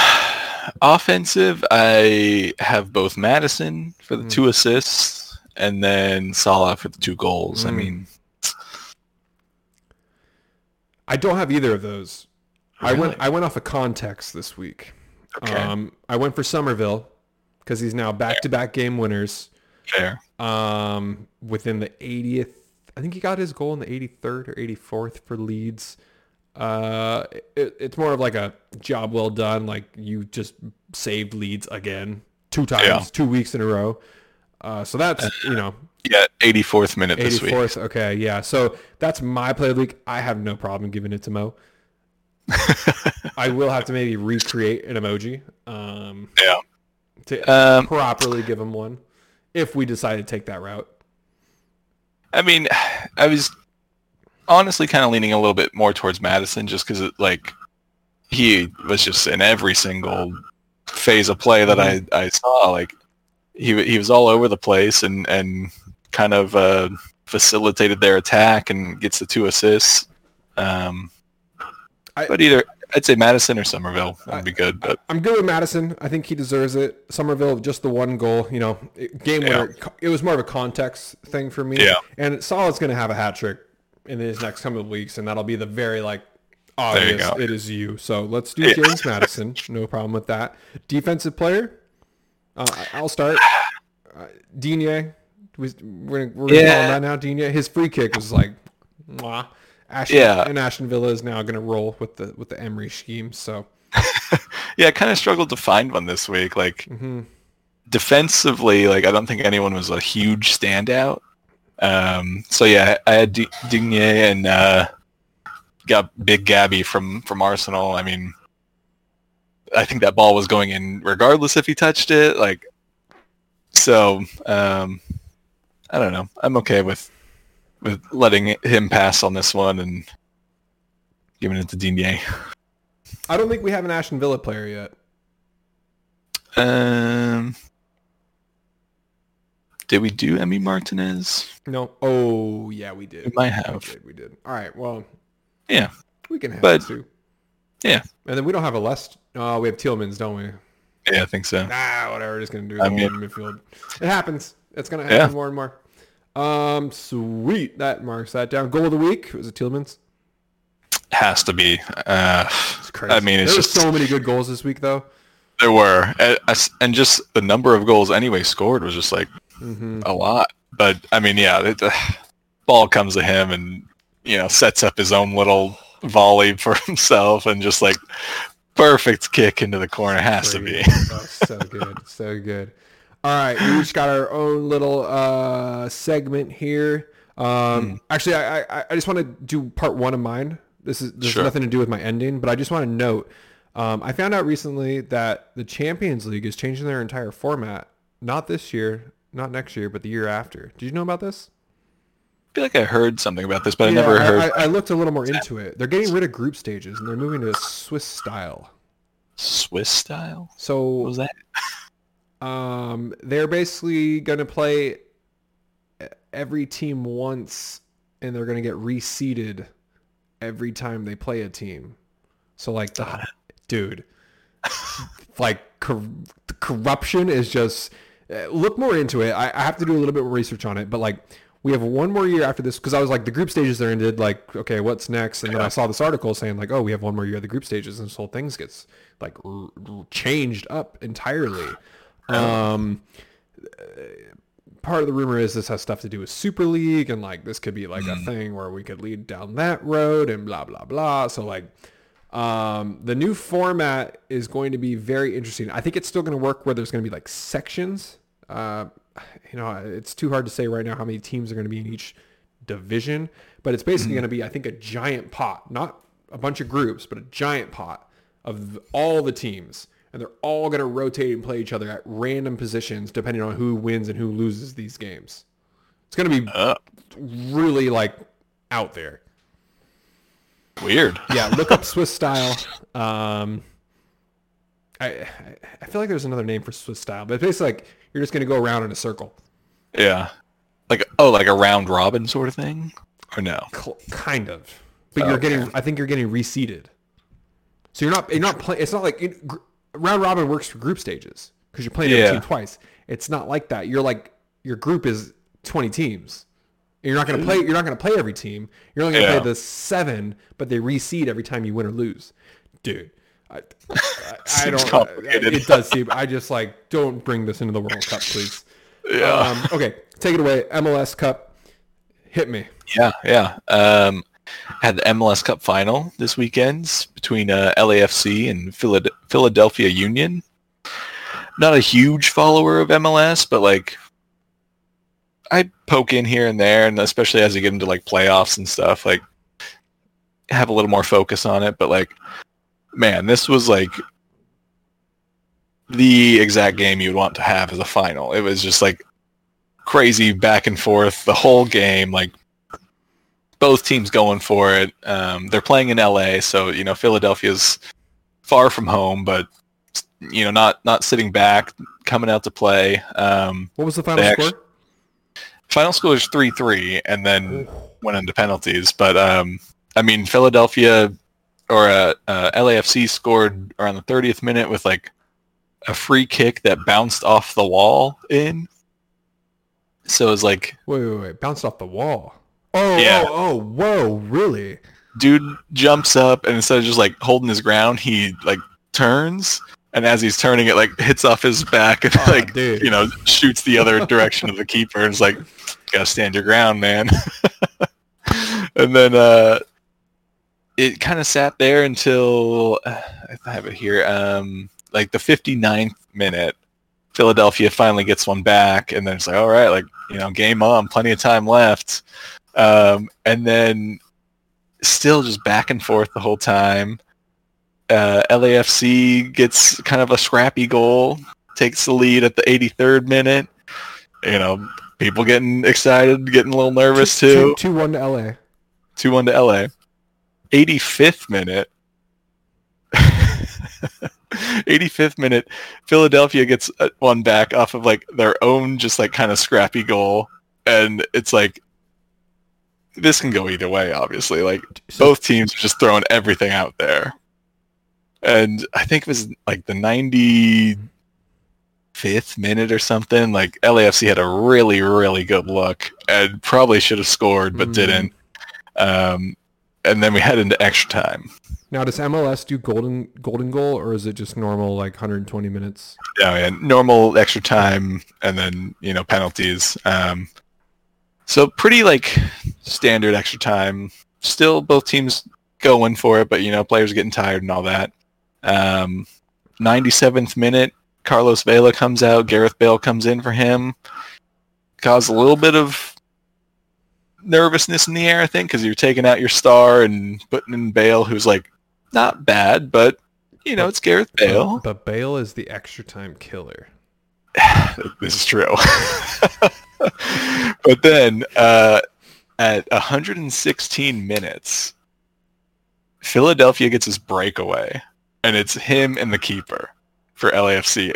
Speaker 2: offensive, I have both Maddison for the two assists and then Salah for the two goals. I
Speaker 1: Mm.
Speaker 2: mean,
Speaker 1: I don't have either of those. I went I went off of context this week.
Speaker 2: Okay.
Speaker 1: Um, I went for Summerville because he's now back to back game winners.
Speaker 2: Fair.
Speaker 1: Um, within the 80th, I think he got his goal in the 83rd or 84th for Leeds. Uh, it, it's more of like a job well done. Like you just saved Leeds again two times,
Speaker 2: Yeah.
Speaker 1: two weeks in a row. Uh, so that's you know
Speaker 2: Yeah, 84th minute this week.
Speaker 1: 84th. Okay, yeah. So that's my play of the week. I have no problem giving it to Mo. I will have to maybe recreate an emoji um,
Speaker 2: Yeah.
Speaker 1: to
Speaker 2: Um,
Speaker 1: properly give him one if we decide to take that route.
Speaker 2: I mean, I was honestly kind of leaning a little bit more towards Maddison just because, like, he was just in every single phase of play that I, I saw. Like, he he was all over the place and and kind of uh, facilitated their attack and gets the two assists. Um,
Speaker 1: I-
Speaker 2: but either I'd say Maddison or Summerville would be good. But
Speaker 1: I'm good with Maddison. I think he deserves it. Summerville, just the one goal, you know, it- game
Speaker 2: Yeah.
Speaker 1: winner. It was more of a context thing for me.
Speaker 2: Yeah.
Speaker 1: And Salah's going to have a hat trick in his next couple of weeks, and that'll be the very like obvious it is you. So let's do
Speaker 2: Yeah.
Speaker 1: James Maddison. No problem with that. Defensive player. Uh, I'll start. Uh, Digne. We- We're, we're gonna
Speaker 2: Yeah.
Speaker 1: call him that now. Digne. His free kick was like, mwah. Aston,
Speaker 2: Yeah.
Speaker 1: And Aston Villa is now going to roll with the with the Emery scheme. So
Speaker 2: yeah, I kind of struggled to find one this week. Like
Speaker 1: mm-hmm.
Speaker 2: defensively, like I don't think anyone was a huge standout. Um, so yeah, I had D- Digne and uh, got Big Gabby from from Arsenal. I mean, I think that ball was going in regardless if he touched it. Like, so um, I don't know. I'm okay with with letting him pass on this one and giving it to Digne.
Speaker 1: I don't think we have an Aston Villa player yet.
Speaker 2: Um, did we do Emi Martinez?
Speaker 1: No. Oh yeah, we did.
Speaker 2: We might
Speaker 1: We
Speaker 2: have.
Speaker 1: did. We did. All right. Well,
Speaker 2: Yeah.
Speaker 1: we can have
Speaker 2: But-
Speaker 1: it.
Speaker 2: Yeah.
Speaker 1: And then we don't have a less. Oh, we have Tielemans, don't we?
Speaker 2: Yeah, I think so.
Speaker 1: Ah, whatever. Just gonna do
Speaker 2: I mean-
Speaker 1: one midfield. It happens. It's gonna happen
Speaker 2: Yeah.
Speaker 1: more and more. Um, sweet. That marks that down. Goal of the week was it Tielemans?
Speaker 2: Has to be. Uh,
Speaker 1: It's crazy.
Speaker 2: I mean, it's
Speaker 1: there
Speaker 2: just
Speaker 1: so many good goals this week, though.
Speaker 2: there were, and, and just the number of goals anyway scored was just like
Speaker 1: hmm
Speaker 2: a lot. But I mean, yeah, the, the ball comes to him and you know sets up his own little volley for himself and just like perfect kick into the corner has to be.
Speaker 1: Oh, so good, so good. All right, we each got our own little uh, segment here. Um, Actually, I, I I just want to do part one of mine. This is there's
Speaker 2: Sure.
Speaker 1: nothing to do with my ending, but I just want to note. Um, I found out recently that the Champions League is changing their entire format. Not this year, not next year, but the year after. Did you know about this?
Speaker 2: I feel like I heard something about this, but I never heard
Speaker 1: I, I looked a little more into it. They're getting rid of group stages and they're moving to a Swiss style.
Speaker 2: Swiss style.
Speaker 1: So
Speaker 2: What was that?
Speaker 1: Um, they're basically going to play every team once, and they're going to get reseeded every time they play a team. So like the dude, like cor- the corruption is just. uh, Look more into it. I, I have to do a little bit more research on it, but like we have one more year after this because I was like the group stages are ended. Like okay, what's next? And then I saw this article saying like, oh, we have one more year of the group stages, and this whole thing gets like r- r- changed up entirely. Um, part of the rumor is this has stuff to do with Super League and like this could be like a thing where we could lead down that road and blah blah blah. So like um, the new format is going to be very interesting. I think it's still going to work where there's going to be like sections. Uh, you know, it's too hard to say right now how many teams are going to be in each division, but it's basically going to be I think a giant pot, not a bunch of groups, but a giant pot of all the teams and they're all going to rotate and play each other at random positions depending on who wins and who loses these games. It's going to be
Speaker 2: Uh,
Speaker 1: really like out there.
Speaker 2: weird.
Speaker 1: Yeah, look up Swiss style. Um, I I- feel like there's another name for Swiss style, but it's basically like you're just going to go around in a circle.
Speaker 2: Yeah. Like oh, like a round robin sort of thing, or no?
Speaker 1: Cl- kind of, but you're
Speaker 2: Okay.
Speaker 1: getting. I think you're getting reseeded. So you're not. You're not playing. It's not like it, round robin works for group stages because you're playing every
Speaker 2: Yeah.
Speaker 1: team twice. It's not like that. You're like your group is 20 teams. And You're not going to play. You're not going to play every team. You're only going to
Speaker 2: Yeah.
Speaker 1: play the seven, but they reseed every time you win or lose, dude. I, I, I don't.
Speaker 2: complicated.
Speaker 1: It does seem. I just like don't bring this into the World Cup, please.
Speaker 2: Yeah.
Speaker 1: Um, okay, take it away. MLS Cup, hit me.
Speaker 2: Yeah, yeah. Um, had the MLS Cup final this weekend between uh, LAFC and Philad- Philadelphia Union. Not a huge follower of MLS, but like I poke in here and there, and especially as you get into like playoffs and stuff, like have a little more focus on it. But like, man, this was like the exact game you would want to have as a final. It was just like crazy back and forth the whole game, like both teams going for it. Um, they're playing in LA, so you know Philadelphia's far from home, but you know not not sitting back, coming out to play. Um,
Speaker 1: What was the final score?
Speaker 2: actu- final score is three three, and then went into penalties. But um, I mean, Philadelphia or uh, uh, LAFC scored around the 30th minute with like a free kick that bounced off the wall in. So it was like
Speaker 1: Wait, wait, wait. Bounced off the wall. Oh,
Speaker 2: Yeah.
Speaker 1: oh, oh, whoa, really?
Speaker 2: dude jumps up and instead of just like holding his ground, he like turns and as he's turning it like hits off his back and
Speaker 1: Oh,
Speaker 2: like
Speaker 1: dude.
Speaker 2: you know shoots the other direction of the keeper and it's like gotta stand your ground man and then uh it kind of sat there until uh, i have it here um like the 59th minute philadelphia finally gets one back and then it's like all right like you know game on plenty of time left um and then still just back and forth the whole time uh, LAFC gets kind of a scrappy goal, takes the lead at the 83rd minute. You know, people getting excited, getting a little nervous too.
Speaker 1: 2 1 to LA.
Speaker 2: 2 1 to LA. 85th minute. 85th minute, Philadelphia gets uh, one back off of like their own just like kind of scrappy goal. And it's like, this can go either way, obviously. Like, both teams are just throwing everything out there. And I think it was like the 95th minute or something. Like LAFC had a really, really good look and probably should have scored, but
Speaker 1: Mm.
Speaker 2: didn't. Um, and then we head into extra time.
Speaker 1: now, does MLS do golden golden goal, or is it just normal, like 120 minutes?
Speaker 2: Yeah, yeah, normal extra time and then, you know, penalties. Um, so pretty like standard extra time. Still both teams going for it, but you know, players getting tired and all that. Um, 97th minute, Carlos Vela comes out, Gareth Bale comes in for him. Caused a little bit of nervousness in the air, I think, because you're taking out your star and putting in Bale, who's like not bad, but you know, it's Gareth Bale.
Speaker 1: But Bale is the extra time killer.
Speaker 2: this is true. but then uh, at 116 minutes, Philadelphia gets his breakaway, and it's him and the keeper for LAFC.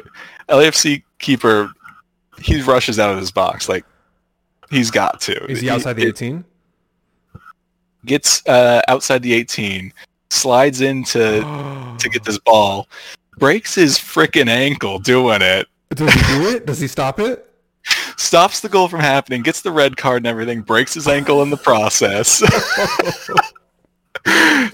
Speaker 2: LAFC keeper, he rushes out of his box like he's got to.
Speaker 1: Is he outside the 18?
Speaker 2: Gets uh, outside the 18, slides into to get this ball, breaks his freaking ankle doing it.
Speaker 1: Does he do it? Does he stop it?
Speaker 2: Stops the goal from happening, gets the red card and everything, breaks his ankle in the process.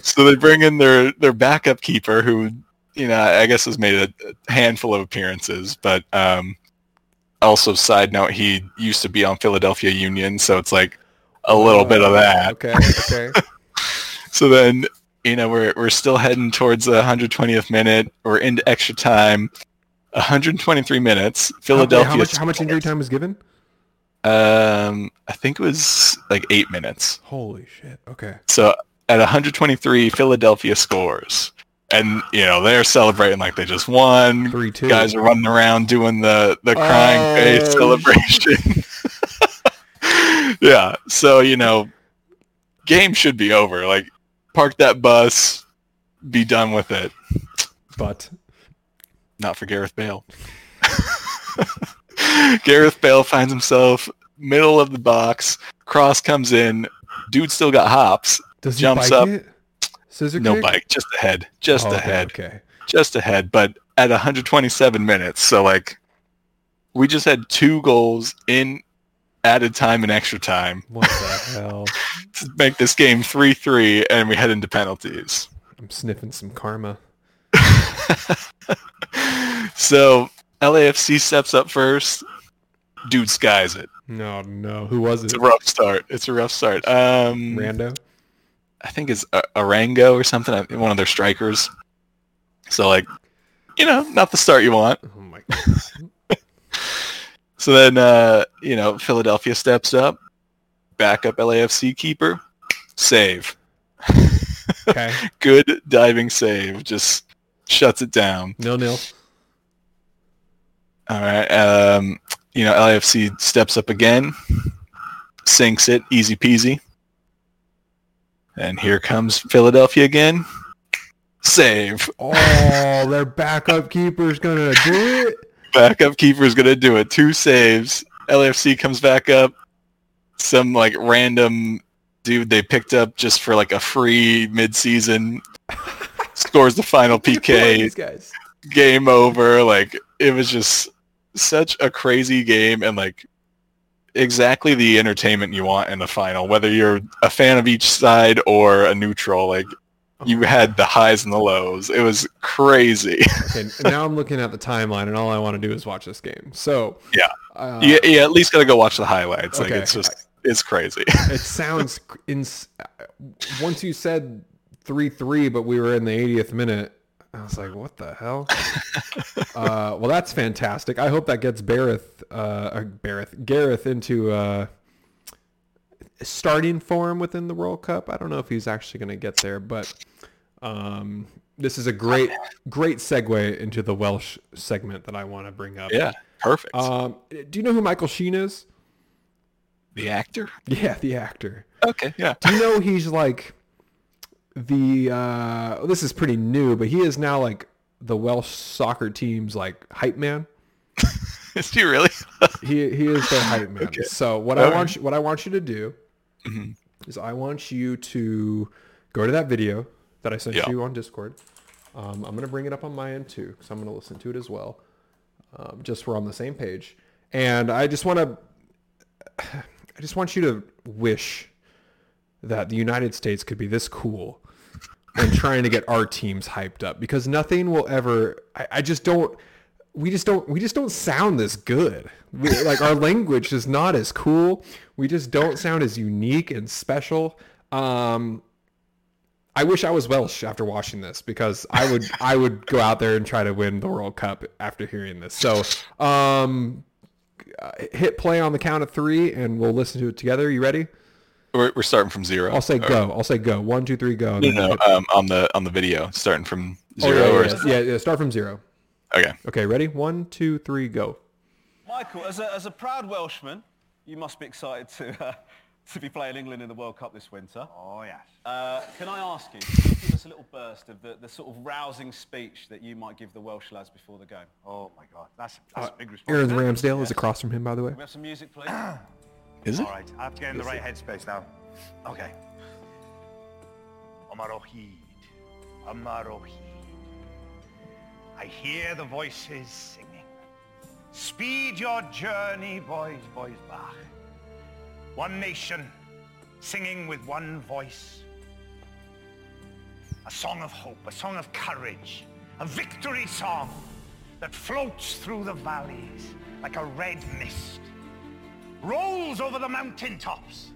Speaker 2: so they bring in their their backup keeper, who you know I guess has made a, handful of appearances, but um, also side note, he used to be on Philadelphia Union, so it's like a little bit of that.
Speaker 1: Okay, okay.
Speaker 2: So then, you know, we're we're still heading towards the 120th minute. We're into extra time. 123 minutes. Philadelphia.
Speaker 1: How, much, how much injury time was given?
Speaker 2: Um, I think it was like eight minutes.
Speaker 1: Holy shit. Okay.
Speaker 2: So at 123, Philadelphia scores, and you know they're celebrating like they just won.
Speaker 1: 3 2.
Speaker 2: Guys are running around doing the the crying
Speaker 1: Oh,
Speaker 2: face celebration. yeah. So you know, game should be over. Like, park that bus, be done with it.
Speaker 1: But
Speaker 2: Not for Gareth Bale. Gareth Bale finds himself middle of the box. Cross comes in. Dude still got hops.
Speaker 1: does he
Speaker 2: Jumps
Speaker 1: bike
Speaker 2: up.
Speaker 1: it? Scissor
Speaker 2: No
Speaker 1: kick?
Speaker 2: bike, just ahead, just
Speaker 1: Oh, okay,
Speaker 2: ahead,
Speaker 1: Okay.
Speaker 2: just ahead. But at 127 minutes, so like we just had two goals in added time and extra time
Speaker 1: What the hell?
Speaker 2: to make this game 3-3, and we head into penalties.
Speaker 1: I'm sniffing some karma.
Speaker 2: so LAFC steps up first. dude skies it.
Speaker 1: No, no. Who was it?
Speaker 2: It's a rough start. It's a rough start. Um,
Speaker 1: Rando.
Speaker 2: I think it's a- Arango or something. One of their strikers. So like, you know, not the start you want.
Speaker 1: Oh my god.
Speaker 2: So then, uh, you know, Philadelphia steps up, backup LAFC keeper, save.
Speaker 1: Okay.
Speaker 2: Good diving save, just shuts it down.
Speaker 1: Nil nil.
Speaker 2: All right. Um, you know, LAFC steps up again, sinks it, easy peasy. And here comes Philadelphia again. Save.
Speaker 1: Oh, their backup keeper's gonna do it.
Speaker 2: Backup keeper's gonna do it. Two saves. LAFC comes back up. Some like random dude they picked up just for like a free mid-season scores the final PK.
Speaker 1: These guys.
Speaker 2: game over. Like it was just such a crazy game and like exactly the entertainment you want in the final. Whether you're a fan of each side or a neutral, like you had the highs and the lows. It was crazy.
Speaker 1: Okay, now I'm looking at the timeline, and all I want to do is watch this game. So
Speaker 2: Yeah.
Speaker 1: uh,
Speaker 2: you, you at least gotta go watch the highlights. Like it's just it's crazy.
Speaker 1: it sounds in. Once you said three three, but we were in the 80th minute. I was like, "What the hell?" uh, well, that's fantastic. I hope that gets Bareth, uh, or Bareth, Gareth into uh, starting form within the World Cup. I don't know if he's actually going to get there, but um, this is a great, great segue into the Welsh segment that I want to bring up.
Speaker 2: yeah, perfect.
Speaker 1: Um, do you know who Michael Sheen is?
Speaker 2: the actor.
Speaker 1: Yeah, the actor.
Speaker 2: Okay, yeah.
Speaker 1: Do you know he's like the uh this is pretty new, but he is now like the Welsh soccer team's like hype man.
Speaker 2: Is he really?
Speaker 1: He he is their hype man.
Speaker 2: Okay.
Speaker 1: So what I
Speaker 2: Alright.
Speaker 1: want you, what I want you to do
Speaker 2: Mhm.
Speaker 1: is I want you to go to that video that I sent
Speaker 2: Yeah.
Speaker 1: you on Discord. Um, I'm gonna bring it up on my end too because I'm gonna listen to it as well. Um, just we're on the same page, and I just want to I just want you to wish that the United States could be this cool and trying to get our teams hyped up because nothing will ever I, I just don't we just don't we just don't sound this good we, like our language is not as cool we just don't sound as unique and special um I wish I was Welsh after watching this because I would I would go out there and try to win the World Cup after hearing this. So, um, hit play on the count of three, and we'll listen to it together. You ready?
Speaker 2: We're, we're starting from 0
Speaker 1: I'll say
Speaker 2: Or-
Speaker 1: go. I'll say go. One, two, three, go. and
Speaker 2: No, no, um, on the on the video, starting from
Speaker 1: Oh,
Speaker 2: zero.
Speaker 1: yeah,
Speaker 2: or
Speaker 1: yeah, yeah, yeah. Start from zero.
Speaker 2: Okay.
Speaker 1: Okay, ready? One, two, three, go.
Speaker 3: Michael, as a, as a proud Welshman, you must be excited to, uh, to be playing England in the World Cup this winter.
Speaker 4: Oh, yes.
Speaker 3: Uh, can I ask you, can you give us a little burst of the, the sort of rousing speech that you might give the Welsh lads before the game?
Speaker 4: Oh, my God. That's, that's a big
Speaker 1: Aaron
Speaker 4: responsibility.
Speaker 1: Ramsdale is across from him, by the way.
Speaker 3: Can we have some music, please?
Speaker 2: Is it?
Speaker 4: All right, I have to get in the right headspace now. Okay. Yma o Hyd. Amarohid. I hear the voices singing. Speed your journey, boys, boys, back. One nation, singing with one voice. A song of hope, a song of courage, a victory song that floats through the valleys like a red mist rolls over the mountaintops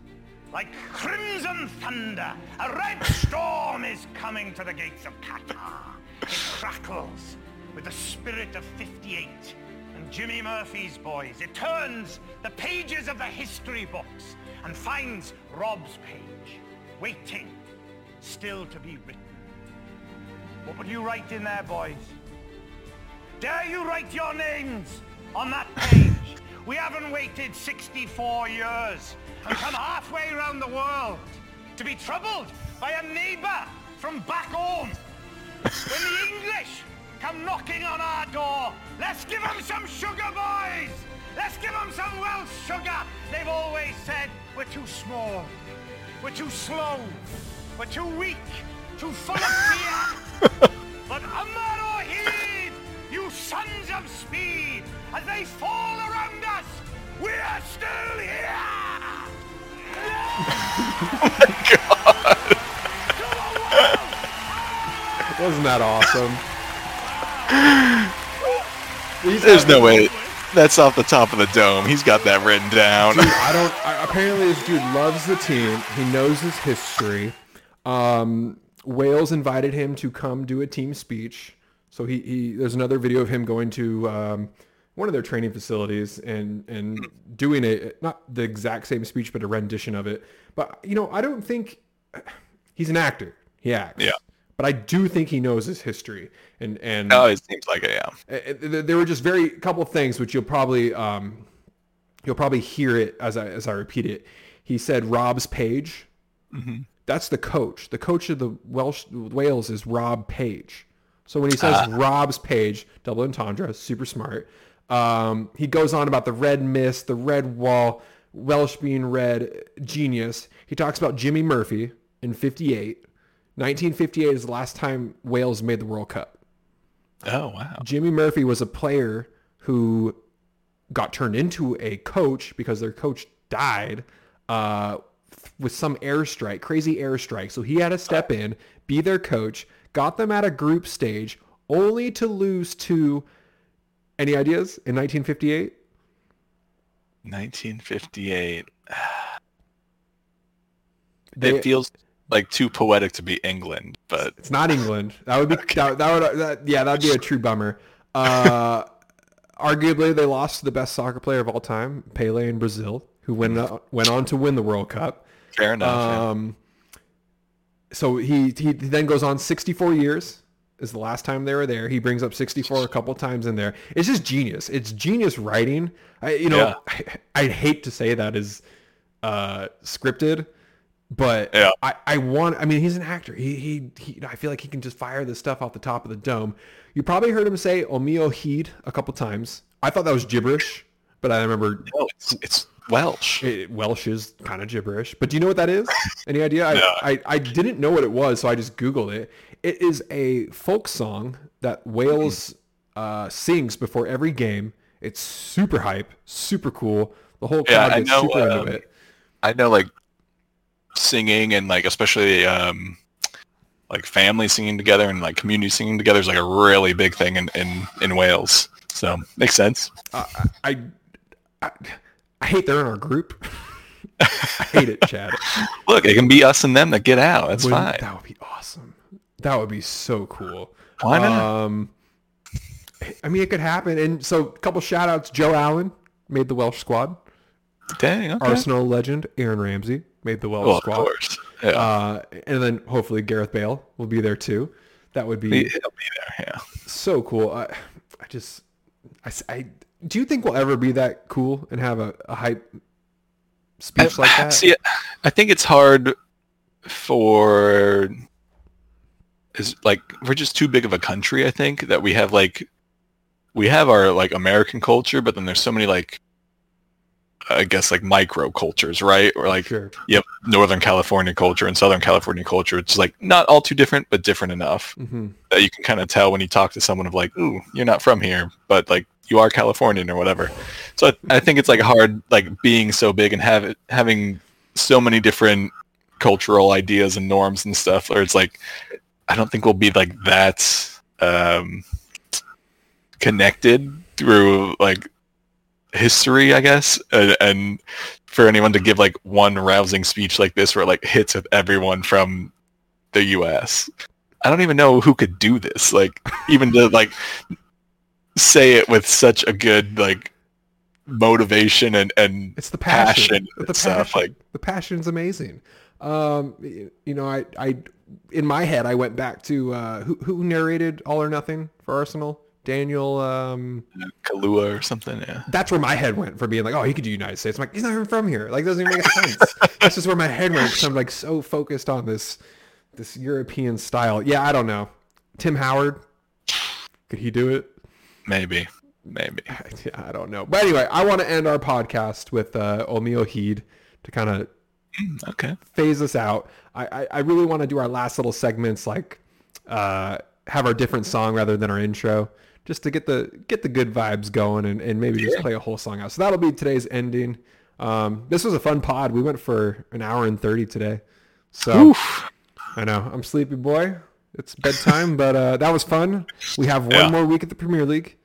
Speaker 4: like crimson thunder. A red storm is coming to the gates of Qatar. It crackles with the spirit of 58 and Jimmy Murphy's boys. It turns the pages of the history books and finds Rob's page, waiting, still to be written. What would you write in there, boys? Dare you write your names on that page? We haven't waited 64 years and come halfway around the world to be troubled by a neighbor from back home. When the English come knocking on our door, let's give them some sugar, boys! Let's give them some Welsh sugar! They've always said we're too small, we're too slow, we're too weak, too full of fear. But Yma o Hyd, you sons of speed, as they fall around us, we are still here!
Speaker 1: Wasn't that awesome?
Speaker 2: There's no way. That's off the top of the dome. He's got that written down.
Speaker 1: Dude, I don't. I, apparently, this dude loves the team. He knows his history. Um, Wales invited him to come do a team speech. So he, he there's another video of him going to um, one of their training facilities and and doing a not the exact same speech, but a rendition of it. But you know, I don't think he's an actor. He acts.
Speaker 2: Yeah.
Speaker 1: But I do think he knows his history, and and
Speaker 2: Oh, it seems like it. Yeah.
Speaker 1: uh, there were just very couple things which you'll probably um, you'll probably hear it as I as I repeat it. He said Rob's Page. That's the coach. The coach of the Welsh Wales is Rob Page. So when he says Rob's Page, double entendre, super smart. Um, he goes on about the red mist, the red wall, Welsh being red, genius. He talks about Jimmy Murphy in 58. 1958 is the last time Wales made the World Cup.
Speaker 2: Oh wow.
Speaker 1: Jimmy Murphy was a player who got turned into a coach because their coach died uh, with some airstrike, crazy airstrike. So he had to step in, be their coach, got them at a group stage, only to lose to. Any ideas in 1958?
Speaker 2: 1958.
Speaker 1: They-
Speaker 2: it feels like too poetic to be England, but
Speaker 1: It's not England. That would be that, that would that, yeah, that'd be a true bummer. Uh, arguably, they lost to the best soccer player of all time, Pele in Brazil, who went uh, went on to win the World Cup.
Speaker 2: fair enough. yeah.
Speaker 1: Um, so he he then goes on 64 years is the last time they were there. He brings up 64 a couple times in there. It's just genius. It's genius writing. I, you know, I, I'd hate to say that is uh, scripted, but
Speaker 2: Yeah.
Speaker 1: I, I want. I mean, he's an actor. He, he he. I feel like he can just fire this stuff off the top of the dome. You probably heard him say "Yma o Hyd" a couple times. I thought that was gibberish, but I remember
Speaker 2: No, it's it's Welsh.
Speaker 1: it, Welsh is kind of gibberish, but do you know what that is? Any idea? I, I, I didn't know what it was, so I just Googled it. It is a folk song that Wales uh, sings before every game. It's super hype, super cool. The whole
Speaker 2: Yeah,
Speaker 1: crowd
Speaker 2: I
Speaker 1: gets
Speaker 2: know,
Speaker 1: super
Speaker 2: um,
Speaker 1: into it.
Speaker 2: I know like singing and like especially um like family singing together and like community singing together is like a really big thing in in, in Wales. So makes sense.
Speaker 1: Uh, I, I, I hate they're in our group. I hate it, Chad.
Speaker 2: Look, it can be us and them that get out. That's
Speaker 1: Wouldn't-
Speaker 2: fine.
Speaker 1: That would be awesome. That would be so cool.
Speaker 2: Why not?
Speaker 1: Um, I mean, it could happen. And so, a couple shout outs. Joe Allen made the Welsh squad.
Speaker 2: Dang. Okay.
Speaker 1: Arsenal legend Aaron Ramsey made the Welsh
Speaker 2: well, of
Speaker 1: squad.
Speaker 2: course. Yeah.
Speaker 1: Uh, and then hopefully Gareth Bale will be there too. That would be
Speaker 2: He'll be there. Yeah.
Speaker 1: so cool. I, I just, I, do you think we'll ever be that cool and have a, a hype speech like that?
Speaker 2: See, I think it's hard for is like we're just too big of a country. I think that we have like we have our like American culture, but then there's so many like I guess like micro cultures, right? Or like
Speaker 1: Sure.
Speaker 2: yep, Northern California culture and Southern California culture. It's like not all too different, but different enough
Speaker 1: hmm
Speaker 2: that you can kind of tell when you talk to someone of like, ooh, you're not from here, but like you are Californian or whatever. So I, I think it's like hard, like being so big and have having so many different cultural ideas and norms and stuff. Or it's like, I don't think we'll be like that um, connected through like history, I guess. And, and for anyone to give like one rousing speech like this, where it like hits with everyone from the U.S. I don't even know who could do this. Like even to like say it with such a good like motivation and and
Speaker 1: It's the passion.
Speaker 2: passion
Speaker 1: the
Speaker 2: and stuff.
Speaker 1: passion.
Speaker 2: Like
Speaker 1: the passion's amazing. Um, you know, I, I, in my head, I went back to uh, who, who narrated All or Nothing for Arsenal. Daniel. Um,
Speaker 2: Kaluuya or something. Yeah.
Speaker 1: that's where my head went for being like, oh, he could do United States. I'm like, he's not even from here. Like, doesn't even make sense. that's just where my head went because I'm like so focused on this, this European style. Yeah, I don't know. Tim Howard, could he do it?
Speaker 2: Maybe. Maybe.
Speaker 1: Yeah, I don't know. But anyway, I want to end our podcast with uh, Heed to kind of
Speaker 2: Okay.
Speaker 1: phase us out. I, I, I really want to do our last little segments, like uh, have our different song rather than our intro, just to get the get the good vibes going and, and maybe just play a whole song out. So that'll be today's ending. Um, this was a fun pod. We went for an hour and thirty today. So
Speaker 2: Oof.
Speaker 1: I know I'm sleepy boy. It's bedtime, but uh, that was fun. We have one
Speaker 2: Yeah.
Speaker 1: more week at the Premier League.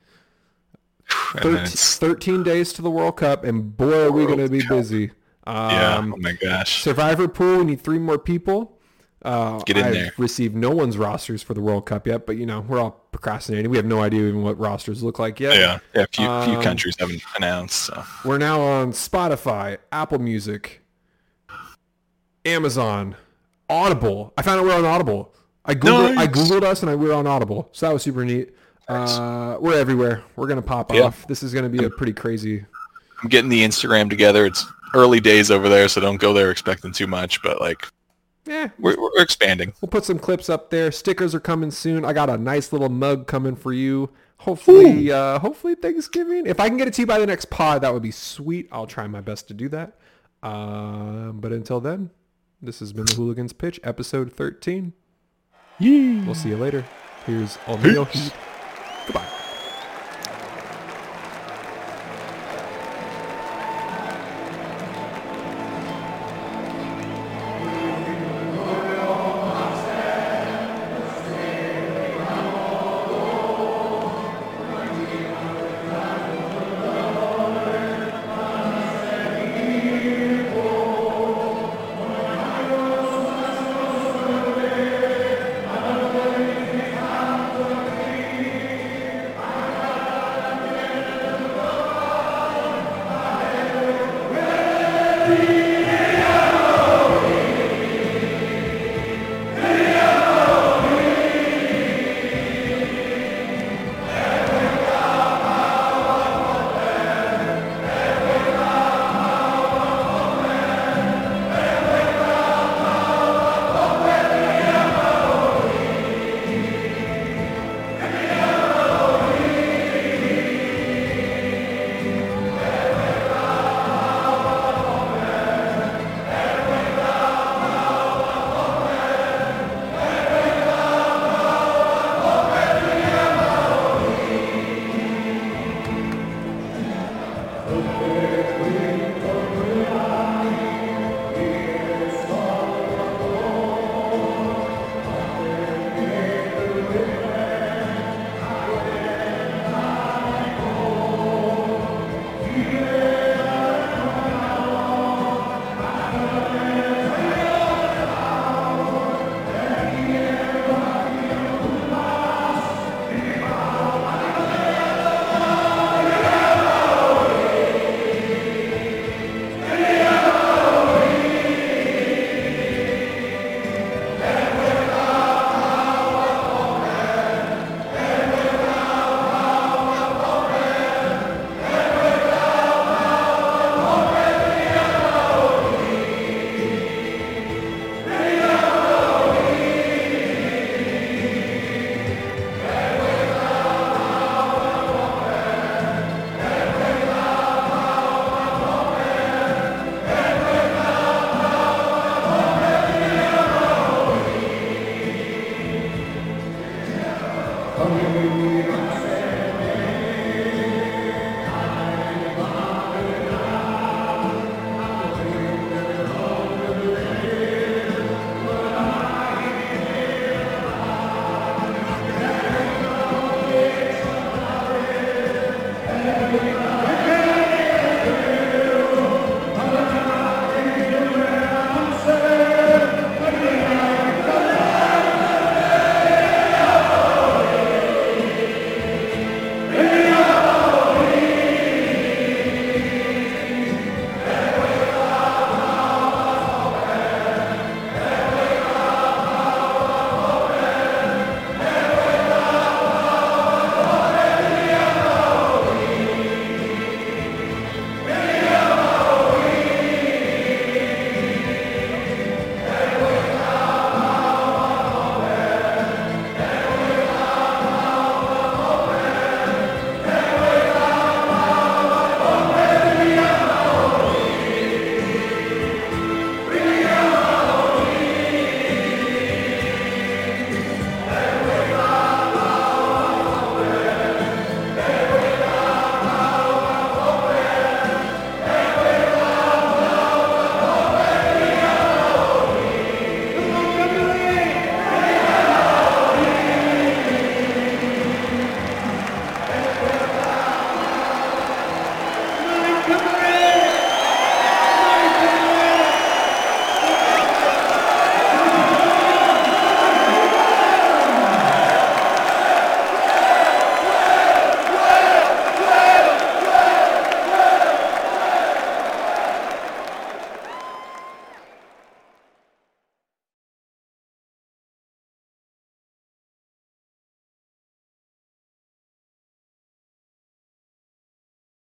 Speaker 1: Thirteen, 13 days to the World Cup, and boy, are we going to be busy. Um,
Speaker 2: yeah. oh my gosh.
Speaker 1: Survivor pool, we need three more people. Uh,
Speaker 2: Get in
Speaker 1: I've
Speaker 2: there.
Speaker 1: received no one's rosters for the World Cup yet, but you know we're all procrastinating. We have no idea even what rosters look like yet.
Speaker 2: Yeah. Yeah. A few, few
Speaker 1: Um,
Speaker 2: countries haven't announced. So.
Speaker 1: We're now on Spotify, Apple Music, Amazon, Audible. I found out we're on Audible. I googled, I googled us and I we were on Audible, so that was super neat. Uh, we're everywhere. We're gonna pop
Speaker 2: Yeah.
Speaker 1: off. This is gonna be a pretty crazy.
Speaker 2: I'm getting the Instagram together. It's early days over there, so don't go there expecting too much. But like,
Speaker 1: Yeah,
Speaker 2: we're, we're expanding.
Speaker 1: We'll put some clips up there. Stickers are coming soon. I got a nice little mug coming for you. Hopefully, uh, hopefully Thanksgiving. If I can get it to you by the next pod, that would be sweet. I'll try my best to do that. Um, but until then, this has been the Hooligans Pitch, episode 13. We'll see you later. Here's O'Neal Heat